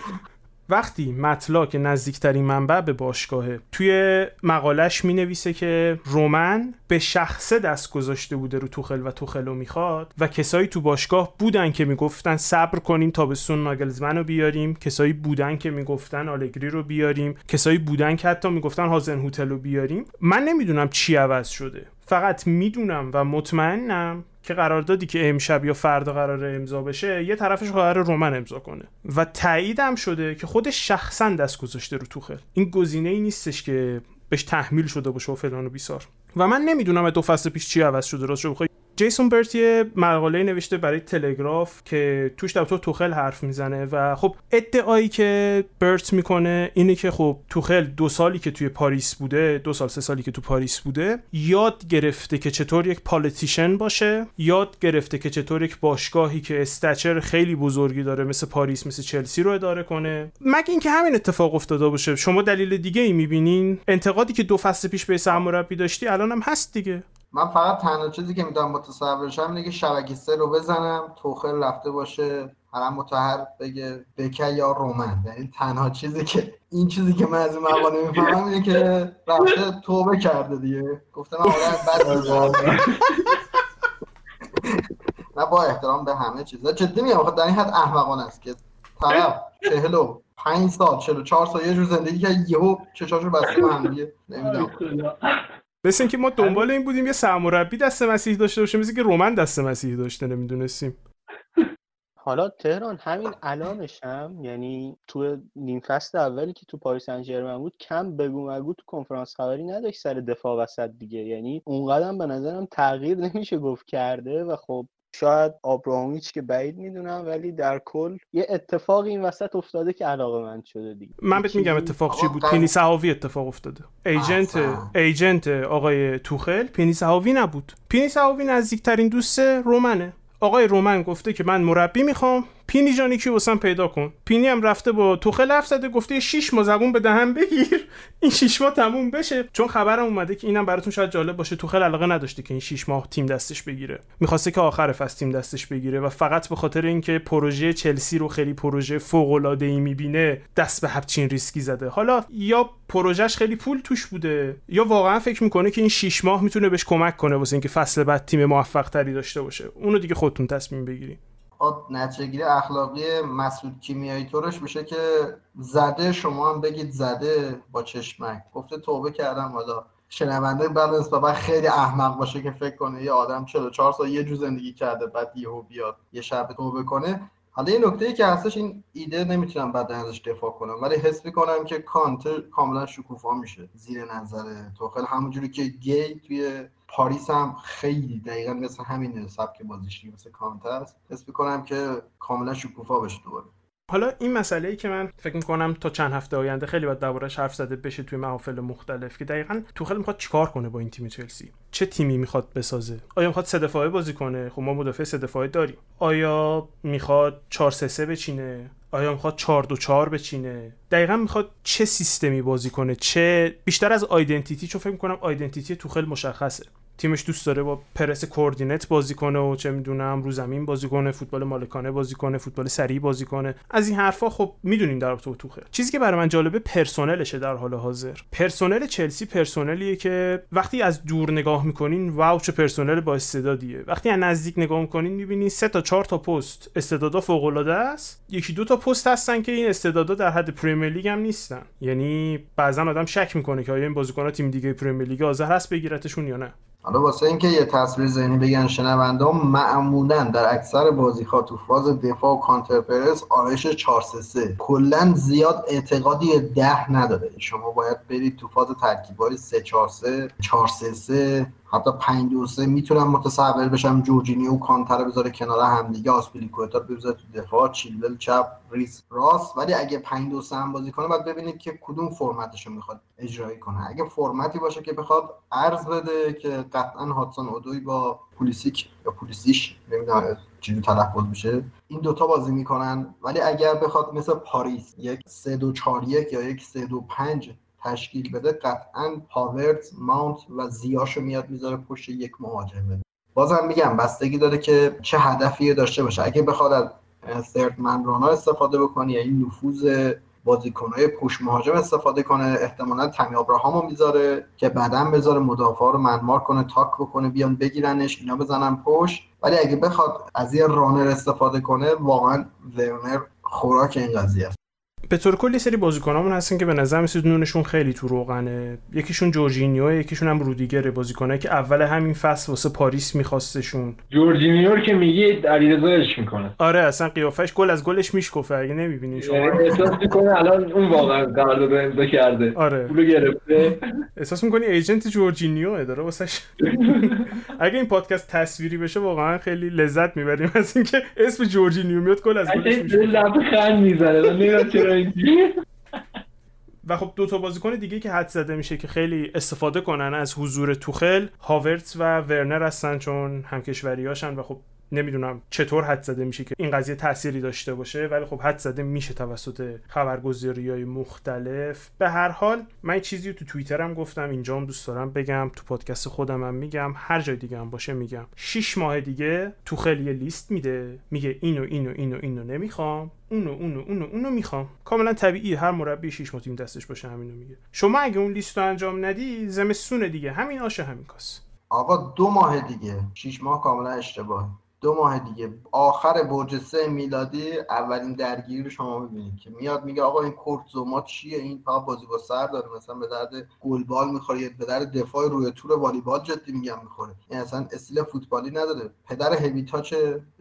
وقتی مطلا که نزدیکترین منبع به باشگاهه توی مقالش می نویسه که رومن به شخصه دست گذاشته بوده رو توخل و توخلو می‌خواد و کسایی تو باشگاه بودن که می‌گفتن صبر کنیم تابستون ناگلزمن رو بیاریم کسایی بودن که می‌گفتن آلگری رو بیاریم کسایی بودن که حتی می‌گفتن هازن هوتل رو بیاریم. من نمی‌دونم چی عوض شده. فقط می‌دونم و مطمئنم که قراردادی که امشب یا فردا قرار امضا بشه یه طرفش قرار رومن امضا کنه. و تاییدم شده که خودش شخصا دست گذاشته رو توخل. این گزینه ای نیستش که بهش تحمیل شده باشه و فلان و بیسار. و من نمی‌دونم دو فصل پیش چی عوض شده راستش بخوای جیسون برت یه مقاله نوشته برای تلگراف که توش در تو توخل حرف می‌زنه و خب ادعایی که برت می‌کنه اینه که خب توخل دو سالی که توی پاریس بوده دو سال سه سالی که تو پاریس بوده یاد گرفته که چطور یک politician باشه یاد گرفته که چطور یک باشگاهی که stature خیلی بزرگی داره مثل پاریس مثل چلسی رو اداره کنه. مگه اینکه همین اتفاق افتاده باشه؟ شما دلیل دیگه ای می‌بینین؟ انتقادی که دو فصل پیش به سرمربی داشتی الان هم هست دیگه. من فقط تنها چیزی که می‌دونم متصورشم اینه که شبکه سه رو بزنم توخل رفته باشه حرم متحر بگه بکه یا رومن. یعنی تنها چیزی که این چیزی که من از این مقاله می‌فهمم اینه که رفته توبه کرده دیگه. گفته من آدم بد نه با احترام به همه چیز جدی میگم در این حد احمقانه است که طرف چهلو پنج سال چهل چهار سال یه جور زندگی که یهو چشاشو بسته به هم دیگه. نمی‌دونم. مثل اینکه ما دنبال این بودیم یه سرمربی دست مسیح داشته باشه مثل که رومن دست مسیح داشته نمی‌دونستیم. حالا تهران همین الانش هم یعنی تو نیم فصل اولی که تو پاریس سن بود کم بگو مگو تو کنفرانس خبری نداشت سر دفاع وسط دیگه. یعنی اونقدر به نظرم تغییر نمیشه گفت کرده و خب شاید آبراهامیچ که بعید می‌دونم ولی در کل یه اتفاقی این وسط افتاده که علاقه من شده دیگه. من بهت میگم اتفاق چی بود؟ پینی زهاوی اتفاق افتاده. agent agent آقای توخل پینی زهاوی نبود. پینی زهاوی نزدیکترین دوست رومنه. آقای رومن گفته که من مربی می‌خوام. پینی جان یکی واسم پیدا کن. پینی هم رفته با توخل حرف زده گفته شیش ماه زبون به دهن بگیر. این شیش ماه تموم بشه. چون خبرم اومده که اینم براتون شاید جالب باشه توخل علاقه نداشته که این شیش ماه تیم دستش بگیره. می‌خواسته که آخر فصل تیم دستش بگیره و فقط به خاطر اینکه پروژه چلسی رو خیلی پروژه فوق العاده ای می‌بینه دست به همچین ریسکی زده. حالا یا پروژهش خیلی پول توش بوده یا واقعا فکر می‌کنه که این شیش ماه می‌تونه بهش کمک کنه واسه اینکه فصل بعد تیم موفق تری داشته باشه. اونو دیگه خودتون تصمیم بگیرید. نتیجه گیری اخلاقی مسعود کیمیایی طورش میشه که زده شما هم بگید زده با چشمک. گفته توبه کردم حالا شنونده بعد نسبتا خیلی احمق باشه که فکر کنه یه آدم 44 سال یه جو زندگی کرده بعد یهو بیاد یه شب توبه کنه. حالا یه نکته ای که هستش این ایده نمی‌تونم بعد ازش دفاع کنم ولی حس می‌کنم که کانت کاملا شکوفا میشه زیر نظر توخل. همونجوری که گی توی پاریس هم خیلی دقیقا مثل همین سبک بازیشی مثل کانت است. حس می‌کنم که کاملا شکوفا بشه دوباره. حالا این مسئله ای که من فکر می‌کنم تا چند هفته آینده خیلی باید دربارش حرف زده بشه توی محافل مختلف که دقیقا توخل می‌خواد چیکار کنه با این تیم چلسی؟ چه تیمی می‌خواد بسازه؟ آیا می‌خواد سه دفاعه بازی کنه؟ خب ما مدافع سه دفاعه داریم. آیا می‌خواد 4 3 3 بچینه؟ آیا می‌خواد 4 2 4 بچینه؟ دقیقا می‌خواد چه سیستمی بازی کنه؟ چه بیشتر از آیدنتیتی چون فکر می‌کنم آیدنتیتی توخل مشخصه. تیمش دوست داره با press coordinated بازی کنه و چه می‌دونم رو زمین بازی کنه فوتبال مالکانه بازی کنه فوتبال سریع بازی کنه. از این حرفا خب می‌دونیم در رابطه با توخل چیزی که برای من جالبه پرسنلشه در حال حاضر. پرسنل چلسی پرسنلیه که وقتی از دور نگاه می‌کنین wow چه پرسنل با استعدادیه. وقتی از نزدیک نگاه می‌کنین می‌بینین سه تا چهار تا پست. استعدادا فوق العاده است. یکی دو تا پست هستن که این استعدادا در حد پرمیر لیگ هم نیستن. یعنی بعضا آدم شک می‌کنه که آیا این بازیکن‌ها تیم دیگه پرمیر لیگ هست بگیرتشون یا نه. حالا واسه اینکه یه تصویر ذهنی بگن شنونده معمولا در اکثر بازی ها تو فاز دفاع و کانتر پرس آرش 4 3 کلا زیاد اعتقادی ده نداره. شما باید برید تو فاز ترکیبای 3 4 3 4 3 حتی 5 2 3 می‌تونم متصور بشم جورجینیو و کانتر بذاره کنار همدیگه آسپیلیکوتا رو بذاره تو دفاع چیلول چپ ریس راست. ولی اگه 5 2 3 هم بازی کنه بعد ببینید که کدوم فرمتش رو می‌خواد اجرایی کنه. اگه فرمتی باشه که بخواد عرض بده که قطعا هاتسون اودوی با پولیسیک یا پولیسیش نمی‌دونم چجوری تلفظ میشه این دوتا بازی می‌کنن. ولی اگر بخواد مثل پاریس یک 3 2 4 1 یا یک 3 2 5 تشکیل بده قطعا هاورت ماونت و زیاشو میاد می‌ذاره پشت یک مهاجم. بازم میگم بستگی داره که چه هدفی داشته باشه. اگه بخواد از سرد منرانا استفاده بکنی یا این نفوذ بازیکنهای پوش مهاجم استفاده کنه احتمالا تمی ابراهامو می‌ذاره که بعدا بذاره مدافع رو منمار کنه تاک بکنه بیان بگیرنش اینا بزنن پشت. ولی اگه بخواد از یه رانر استفاده کنه واقعا ورنر خوراک این قضیه است. به طور کلی سری بازیکنامون هستن که به نظر میرسید نونشون خیلی تو روغنه. یکیشون جورجینیو یکیشون هم رودیگره. بازیکنایی که اول همین فصل واسه پاریس میخواستشون. جورجینیو که میگی علیرضا می‌کنه. آره اصلا قیافش گل از گلش میشکفه. اگه نمی‌بینین شما. یعنی احساس می‌کنه الان اون واقعا قرارداد امضا کرده. آره. پولو گرفته. احساس می‌کنی agent جورجینیو داره واسش. اگه این پادکست تصویری بشه واقعا خیلی لذت می‌بریم از اینکه اسم جورجینیو میاد گل از گلش میشکفه. و خب دو تا بازیکن دیگه که حد زده میشه که خیلی استفاده کنن از حضور توخل هاورتس و ورنر هستن چون همکشوریاشن و خب نمی‌دونم چطور حد زده میشه که این قضیه تأثیری داشته باشه ولی خب حد زده میشه توسط خبرگزاری های مختلف. به هر حال من چیزی تو توییترم گفتم اینجا هم دوست دارم بگم تو پادکست خودم هم میگم هر جای دیگه هم باشه میگم. شیش ماه دیگه تو خیلی لیست میده میگه اینو اینو اینو اینو نمی‌خوام اونو اونو اونو اونو می‌خوام. کاملا طبیعی هر مربی شیش تیم دستش باشه همینو میگه. شما اگه اون لیست رو انجام ندی زمستون دیگه. همین آشه همین کاس. آقا دو ماه دیگه. شیش ماه کاملا اشتباهه. دو ماه دیگه. آخر برج سه میلادی اولین درگیری رو شما می‌بینید که میاد میگه آقا این کورت زوما چیه؟ این فقط بازی با سر داره مثلا به درد گلبال می‌خوره به درد دفاع روی تور والیبال جدی میگم می‌خوره. این اصلا استیل فوتبالی نداره. پدر هویتاچ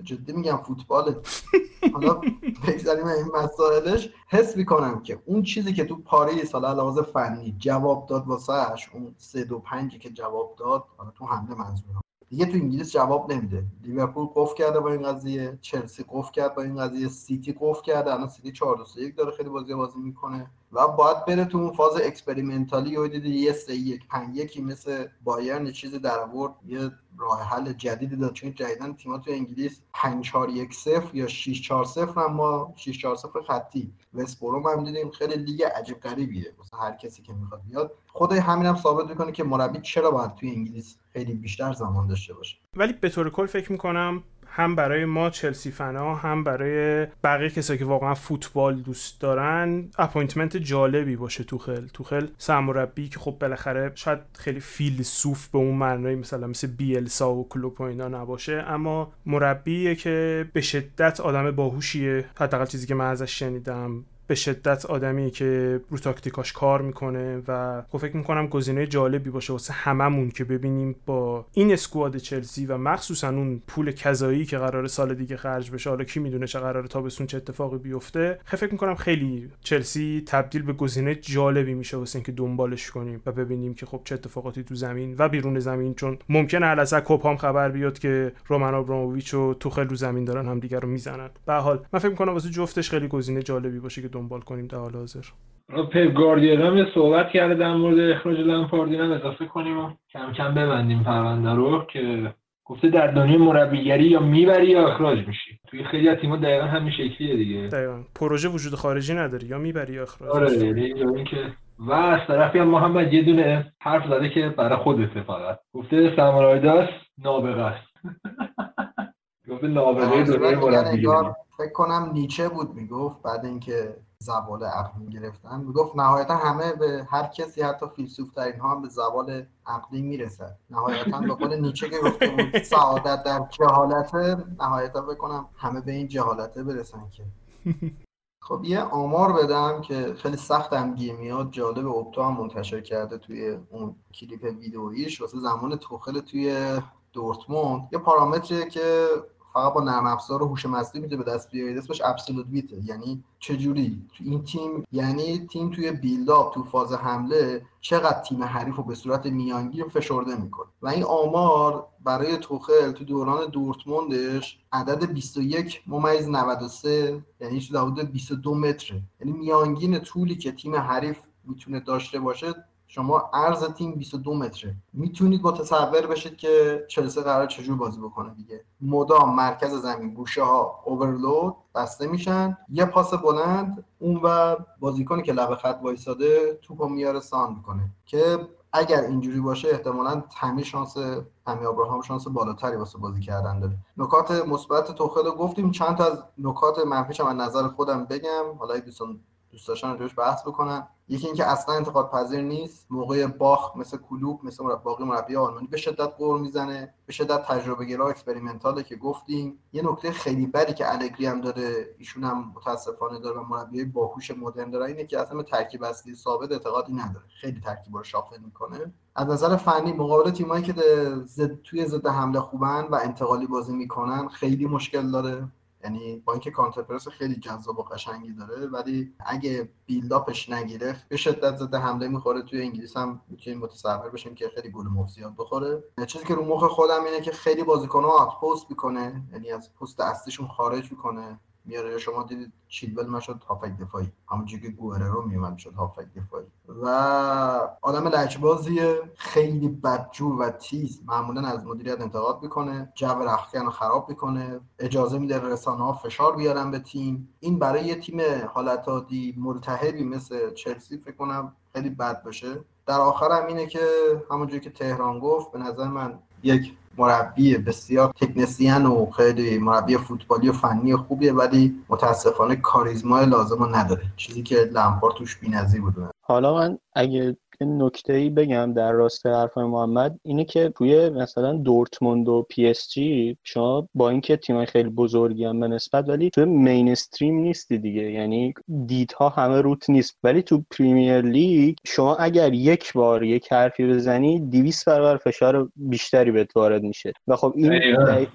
جدی میگم فوتباله. حالا بگذاریم این مسائلش. حس می‌کنم که اون چیزی که تو پاریس حالا لحاظ فنی جواب داد واسهش اون سه دو پنجی که جواب داد تو حمله منظورم. دیگه تو انگلیس جواب نمیده. لیورپول قفل کرده با این قضیه چلسی قفل کرد با این قضیه سیتی قفل کرده الان سیتی 4 2 1 داره خیلی بازی بازی می‌کنه. و باید بره تو اون فاز experimental ی و دیدی یه 3 1 5 1 مثل بایرن چیزی در آورد یه راه حل جدیدی داد. چون جدیدن تیم‌ها تو انگلیس 5 4 1 0 یا 6 4 0 هم ما 6 4 0 خطی. وست بروم هم دیدیم خیلی لیگ عجیب غریبیه. واسه هر کسی که می‌خواد بیاد. خود همین هم ثابت می‌کنه که مربی چرا باید توی انگلیس خیلی بیشتر زمان داشته باشه. ولی به طور کل فکر می‌کنم هم برای ما چلسی فنا هم برای بقیه کسایی که واقعا فوتبال دوست دارن appointment جالبی باشه توخل. توخل سرمربی که خب بالاخره شاید خیلی فیلسوف به اون معنای مثلا مثل بیلسا و کلوپ و اینا نباشه اما مربیه که به شدت آدم باهوشیه. حداقل چیزی که من ازش شنیدم. به شدت آدمی که رو تاکتیکاش کار می‌کنه و خب فکر می‌کنم گزینه جالبی باشه واسه هممون که ببینیم با این squad چلسی و مخصوصا اون پول کذایی که قرار سال دیگه خرج بشه حالا کی می‌دونه چه قرار تابستون چه اتفاقی بیفته. خیلی فکر می‌کنم خیلی چلسی تبدیل به گزینه جالبی میشه واسه اینکه دنبالش کنیم و ببینیم که خب چه اتفاقاتی تو زمین و بیرون زمین چون ممکنه علاسا کوپام خبر بیاد که رومن ابراموویچ و توخل رو زمین دارن هم دیگر رو می‌زنن. به حال من فکر می‌کنم واسه جفتش خیلی گزینه جالبی باشه که دنبال کنیم در حال حاضر. پپ گاردیولا هم یه صحبت کرده در مورد اخراج لمپاردی هم اضافه کنیم و کم کم ببندیم پرونده رو که گفته در دنیای مربیگری یا می‌بری یا اخراج میشی. توی خیلی از تیم‌ها دقیقا همین شکلیه دیگه. دقیقا. پروژه وجود خارجی نداری. یا می‌بری یا اخراج آره اینکه و از طرفی هم محمد یه دونه حرف زده که برای خودته فقط. گفته سامرایداس نابغه است. گفته نابغه دنیای مربیگری. فکر کنم نیچه بود می‌گفت بعد اینکه زوال عقلی گرفتن. می‌گفت نهایتا همه به هر کسی حتی فیلسوف ترین ها هم به زوال عقلی می‌رسد. نهایتا به قول نیچه که گفته بود سعادت در جهالته نهایتا بکنم همه به این جهالته برسن که. خب یه آمار بدم که خیلی سخت هم میاد. جالب اپتا هم منتشر کرده توی اون کلیپ ویدئوییش. واسه زمان توخل توی دورتموند. یه پارامتریه که فقط با نرم افزار و هوش مصنوعی می‌تونه به دست بیارید اسمش ابسولوت ویت یعنی چجوری؟ تو این تیم یعنی تیم توی بیلداپ تو فاز حمله چقدر تیم حریف رو به صورت میانگین فشرده می‌کنه. و این آمار برای توخل تو دوران دورتموندش عدد 21 ممیز 93 یعنی حدود 22 متره. یعنی میانگین طولی که تیم حریف می‌تونه داشته باشه شما عرض تیم 22 متره. می‌تونید متصور بشید که چلسی قرار چجور بازی بکنه دیگه. مدام مرکز زمین گوشه ها اوورلود بسته میشن. یه پاس بلند اون و بازیکنی که لب خط وایساده توپو میاره سان می‌کنه. که اگر اینجوری باشه احتمالا تمی شانس تمی ابراهام شانس بالاتری واسه بازی کردن داره. نکات مثبت توخل گفتیم. چند تا از نکات منفیش من نظر خودم بگم. حالا دوستان دوست داشتن بحث بکنن. یکی اینکه اصلا انتقاد پذیر نیست موقع باخ مثل کلوب مثل باقی مربی آلمانی به شدت قور می‌زنه به شدت تجربه گرا اکسپریمنتاله که گفتیم. یه نکته خیلی بدی که الگری هم داره ایشون هم متاسفانه داره و مربی باهوش مدرن داره اینه که اصلا ترکیب اصلی ثابت اعتقادی نداره. خیلی ترکیب رو شافل می‌کنه. از نظر فنی مقابل تیمایی که زد توی ضد حمله خوبن و انتقالی بازی می‌کنن خیلی مشکل داره. یعنی با اینکه کانتر خیلی جذاب و قشنگی داره ولی اگه بیلداپش نگیره به شدت ضد حمله می‌خوره. توی انگلیس هم می‌تونیم متصور بشیم که خیلی گل مفزیات بخوره. چیزی که رو مخ خودم اینه که خیلی بازیکن‌ها آت پست می‌کنه یعنی از پست اصلیشون خارج می‌کنه. میاره. شما دیدید چیلول مشد هافک دفاعی. همونجوری که گوئررو میومد شد هافک دفاعی. و آدم لجبازی خیلی بدجور و تیز. معمولا از مدیریت انتقاد می‌کنه. جو رختکن رو خراب می‌کنه. اجازه میده رسانه ها فشار بیارن به تیم. این برای یه تیم حالت عادی ملتهبی مثل چلسی فکر کنم خیلی بد باشه. در آخر هم اینه که همونجوری که تهران گفت به نظر من یک مربی بسیار tactician و خیلی مربی فوتبالی و فنی خوبیه ولی متاسفانه کاریزما لازم رو نداره. چیزی که لمپارد توش بی‌نظیر بود. حالا من اگه نکته ای بگم در راستای حرف محمد اینه که توی مثلا دورتموند و پی اس جی شما با اینکه تیمای خیلی بزرگی هم به نسبت ولی توی mainstream نیستی دیگه. یعنی دیدها همه روت نیست. ولی تو پریمیر لیگ شما اگر یک بار یک حرفی بزنی 200 برابر فشار بیشتری بهت وارد میشه. و خب این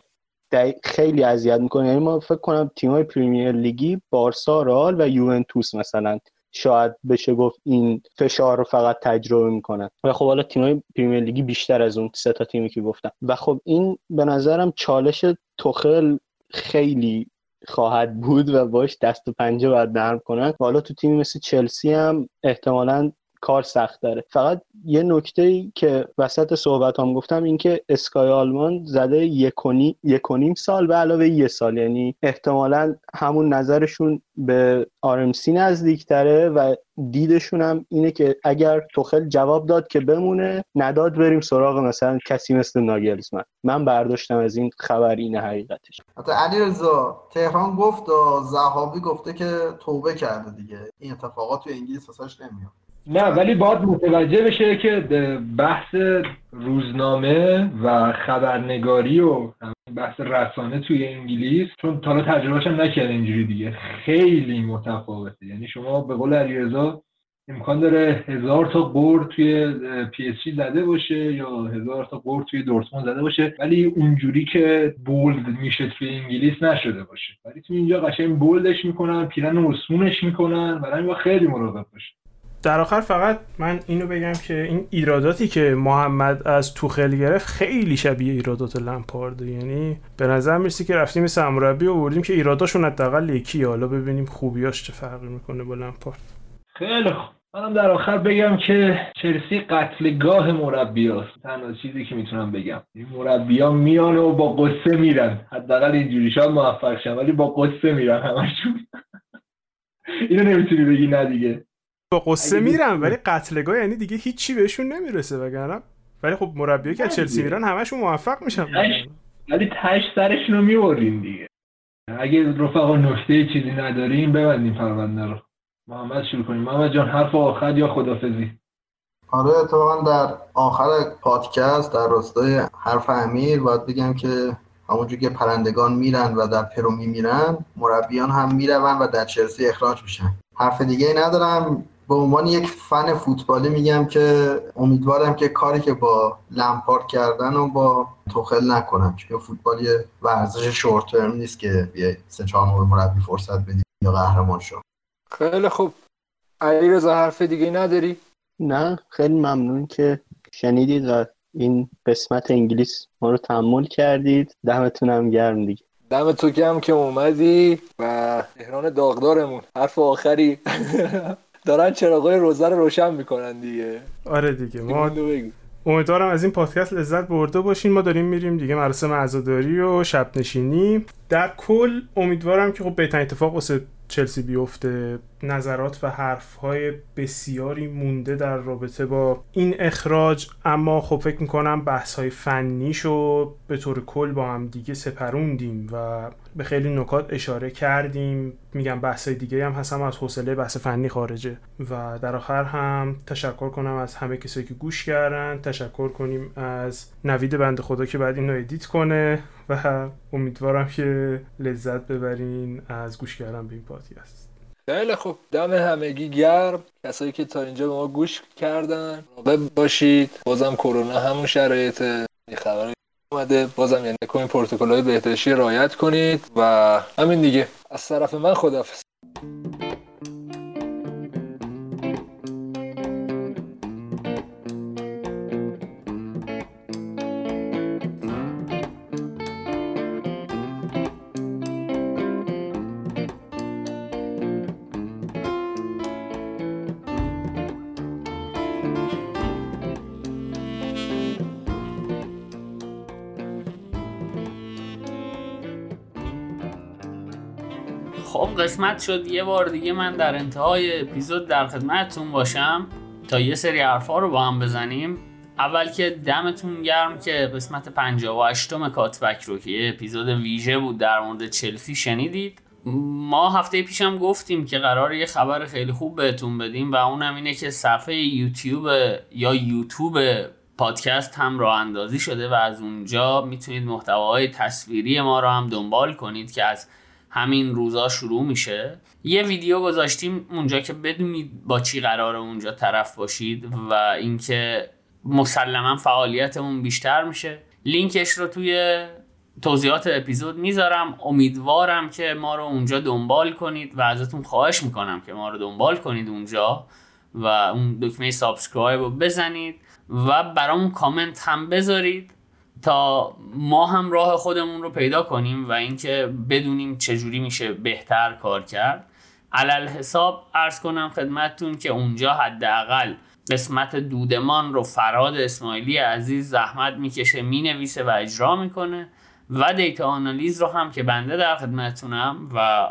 خیلی اذیت می‌کنه. یعنی ما فکر کنم تیمای پریمیر لیگی بارسا رال و یوونتوس مثلا. شاید بشه گفت این فشار رو فقط تجربه می‌کنن و خب حالا تیمای پریمیر لیگی بیشتر از اون سه تا تیمی که گفتم. و خب این به نظرم چالش تخل خیلی خواهد بود و باش دست و پنجه باید نرم کنن. حالا تو تیمی مثل چلسی هم احتمالا کار سخت داره. فقط یه نکته ای که وسط صحبت هم گفتم این که اسکای آلمان زده و نیم سال به علاوه یه سال. یعنی احتمالا همون نظرشون به آرمسی نزدیکتره و دیدشون هم اینه که اگر توخل جواب داد که بمونه نداد بریم سراغ مثلا کسی مثل ناگلزمن. من برداشتم از این خبر اینه حقیقتش. حتی علی رضا تهران گفت زهابی گفته که توبه کرده دیگه. این اتفاقات تو انگلیس واسش نمیاد. نه ولی باید متوجه بشه که بحث روزنامه و خبرنگاری و بحث رسانه توی انگلیس چون تا تجربهش هم اینجوری دیگه. خیلی متفاوته. یعنی شما به قول علیرضا امکان داره هزار تا برد توی پی اس زده باشه یا هزار تا برد توی دورتموند زده باشه ولی اونجوری که bold میشه توی انگلیس نشده باشه. ولی تو اینجا قشنگ bold ش می‌کنن پیرهن عثمونش می‌کنن باید خیلی مراقب باشه. در آخر فقط من اینو بگم که این ایراداتی که محمد از توخل گرفت خیلی شبیه ایرادات لمپارد یعنی به نظر می‌رسی که رفتیم مثل مربی آوردیم که ایراداشون حداقل یکی. حالا ببینیم خوبیاش چه فرقی می‌کنه با لمپارد. خیلی خوب. منم در آخر بگم که چلسی قتلگاه مربی هست تنها چیزی که می‌تونم بگم. این مربی ها میان و با قصه میرن. حداقل اینجوری. شاید موفق شن ولی با قصه میرن همشون. اینو نمی‌تونی بگی نه دیگه. با قصه میرن ولی قتلگاه یعنی دیگه هیچی بهشون نمی‌رسه وگرنه. ولی خب مربی که چلسی میرن همشون موفق میشن. ولی تش سرشون رو می‌برین دیگه. اگه رفقا نکته چیزی نداریم ببندیم پرونده رو. محمد شروع کنیم. محمد جان حرف آخر یا خدافزی آره اتفاقا در آخر پادکست در راستای حرف امیر باید بگم که همونجور که پرندگان میرن و در پرو میمیرن مربیان هم میرون و در چلسی اخراج میشن. حرف دیگه ندارم. به عنوان یک فن فوتبالی میگم که امیدوارم که کاری که با لمپارد کردن و با توخل نکنن چون فوتبال ورزش شورت ترم نیست که بیای سه چهار ماه مربی فرصت بدی یا قهرمان شو. خیلی خوب. علی رضا حرف دیگه نداری؟ نه خیلی ممنون که شنیدید و این قسمت انگلیس ما رو تحمل کردید. دمتون هم گرم دیگه. دم تو گرم که اومدی و تهران داغدارمون. حرف آخری. دارن چراغای روزه رو روشن می‌کنن دیگه. آره دیگه. ما امیدوارم از این پادکست لذت برده باشین. ما داریم میریم دیگه مراسم عزاداری و شب نشینی در کل امیدوارم که خب بهترین اتفاق واسه چلسی بیفته نظرات و حرفهای بسیاری مونده در رابطه با این اخراج. اما خب فکر می‌کنم های فنیشو به طور کل با هم دیگه سپروندیم و به خیلی نکات اشاره کردیم. میگم بحث دیگه هم هستم از حوصله بحث فنی خارجه. و در آخر هم تشکر کنم از همه کسایی که گوش کردن. تشکر کنیم از نوید بند خدا که بعد اینو edit کنه. و امیدوارم که لذت ببرین از گوش کردن به این پادکست خیلی خوب. دم همگی گرم. کسایی که تا اینجا به ما گوش کردن باشید. بازم کرونا همون شرایط خبر اومده. بازم یعنی کنید پروتکل های بهداشتی رعایت کنید و همین دیگه. از طرف من خدافظ قسمت شد. یه بار دیگه من در انتهای اپیزود در خدمتتون باشم. تا یه سری حرفا رو با هم بزنیم. اول که دمتون گرم که قسمت 58 م کاتبک رو که اپیزود ویژه بود در مورد چلسی شنیدید. ما هفته پیشم گفتیم که قرار یه خبر خیلی خوب بهتون بدیم و اونم اینه که صفحه یوتیوب یا یوتیوب پادکست هم راه اندازی شده و از اونجا می‌تونید محتواهای تصویری ما رو هم دنبال کنید که از همین روزا شروع میشه. یه ویدیو گذاشتیم اونجا که بدونید با چی قراره اونجا طرف باشید و اینکه مسلما فعالیتمون بیشتر میشه. لینکش رو توی توضیحات اپیزود می‌ذارم. امیدوارم که ما رو اونجا دنبال کنید و ازتون خواهش می‌کنم که ما رو دنبال کنید اونجا و اون دکمه subscribe رو بزنید و برامون کامنت هم بذارید. تا ما هم راه خودمون رو پیدا کنیم و اینکه بدونیم چجوری میشه بهتر کار کرد. علل حساب ارز کنم خدمتتون که اونجا حداقل قسمت دودمان رو فراد اسماعیلی عزیز زحمت می‌کشه می‌نویسه و اجرا می‌کنه و دیتا آنالیز رو هم که بنده در خدمتتونم و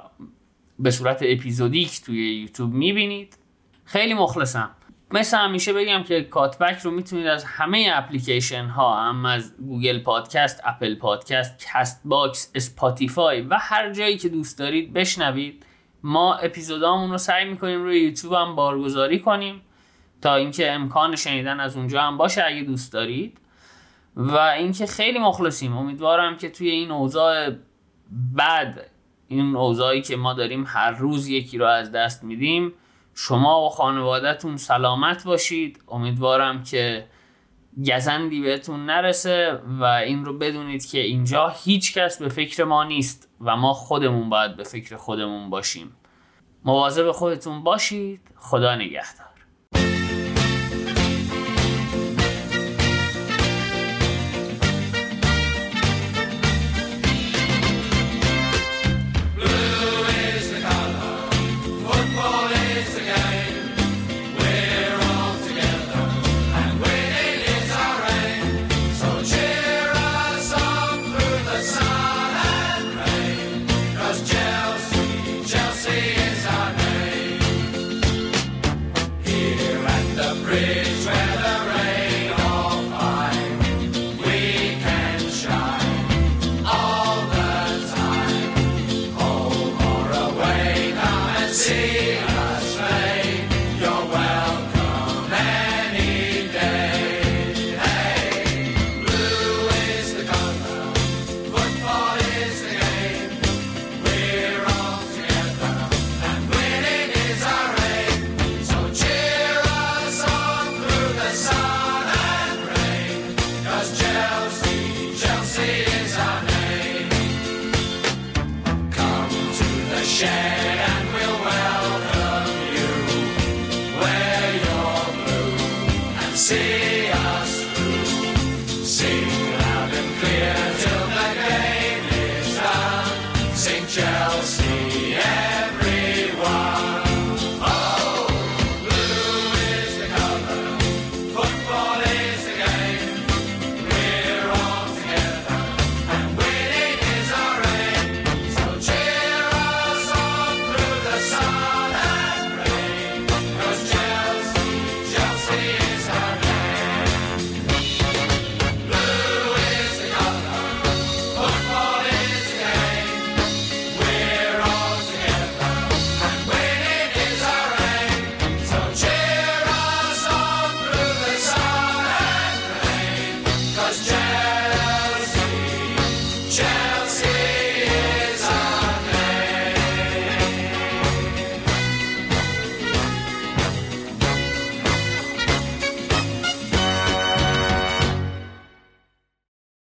به صورت اپیزودیک توی یوتیوب می‌بینید. خیلی مخلصم. مثل همیشه بگم که کاتبک رو می‌تونید از همه اپلیکیشن ها هم از گوگل پادکست، اپل پادکست، کست باکس، اسپاتیفای و هر جایی که دوست دارید بشنوید. ما اپیزودامون رو سعی می‌کنیم روی یوتیوب هم بارگذاری کنیم تا اینکه امکان شنیدن از اونجا هم باشه اگه دوست دارید. و اینکه خیلی مخلصیم. امیدوارم که توی این اوضاع بد این اوضاعی که ما داریم هر روز یکی رو از دست میدیم. شما و خانوادهتون سلامت باشید. امیدوارم که گزندی بهتون نرسه و این رو بدونید که اینجا هیچ کس به فکر ما نیست و ما خودمون باید به فکر خودمون باشیم. مواظب خودتون باشید. خدا نگهدار.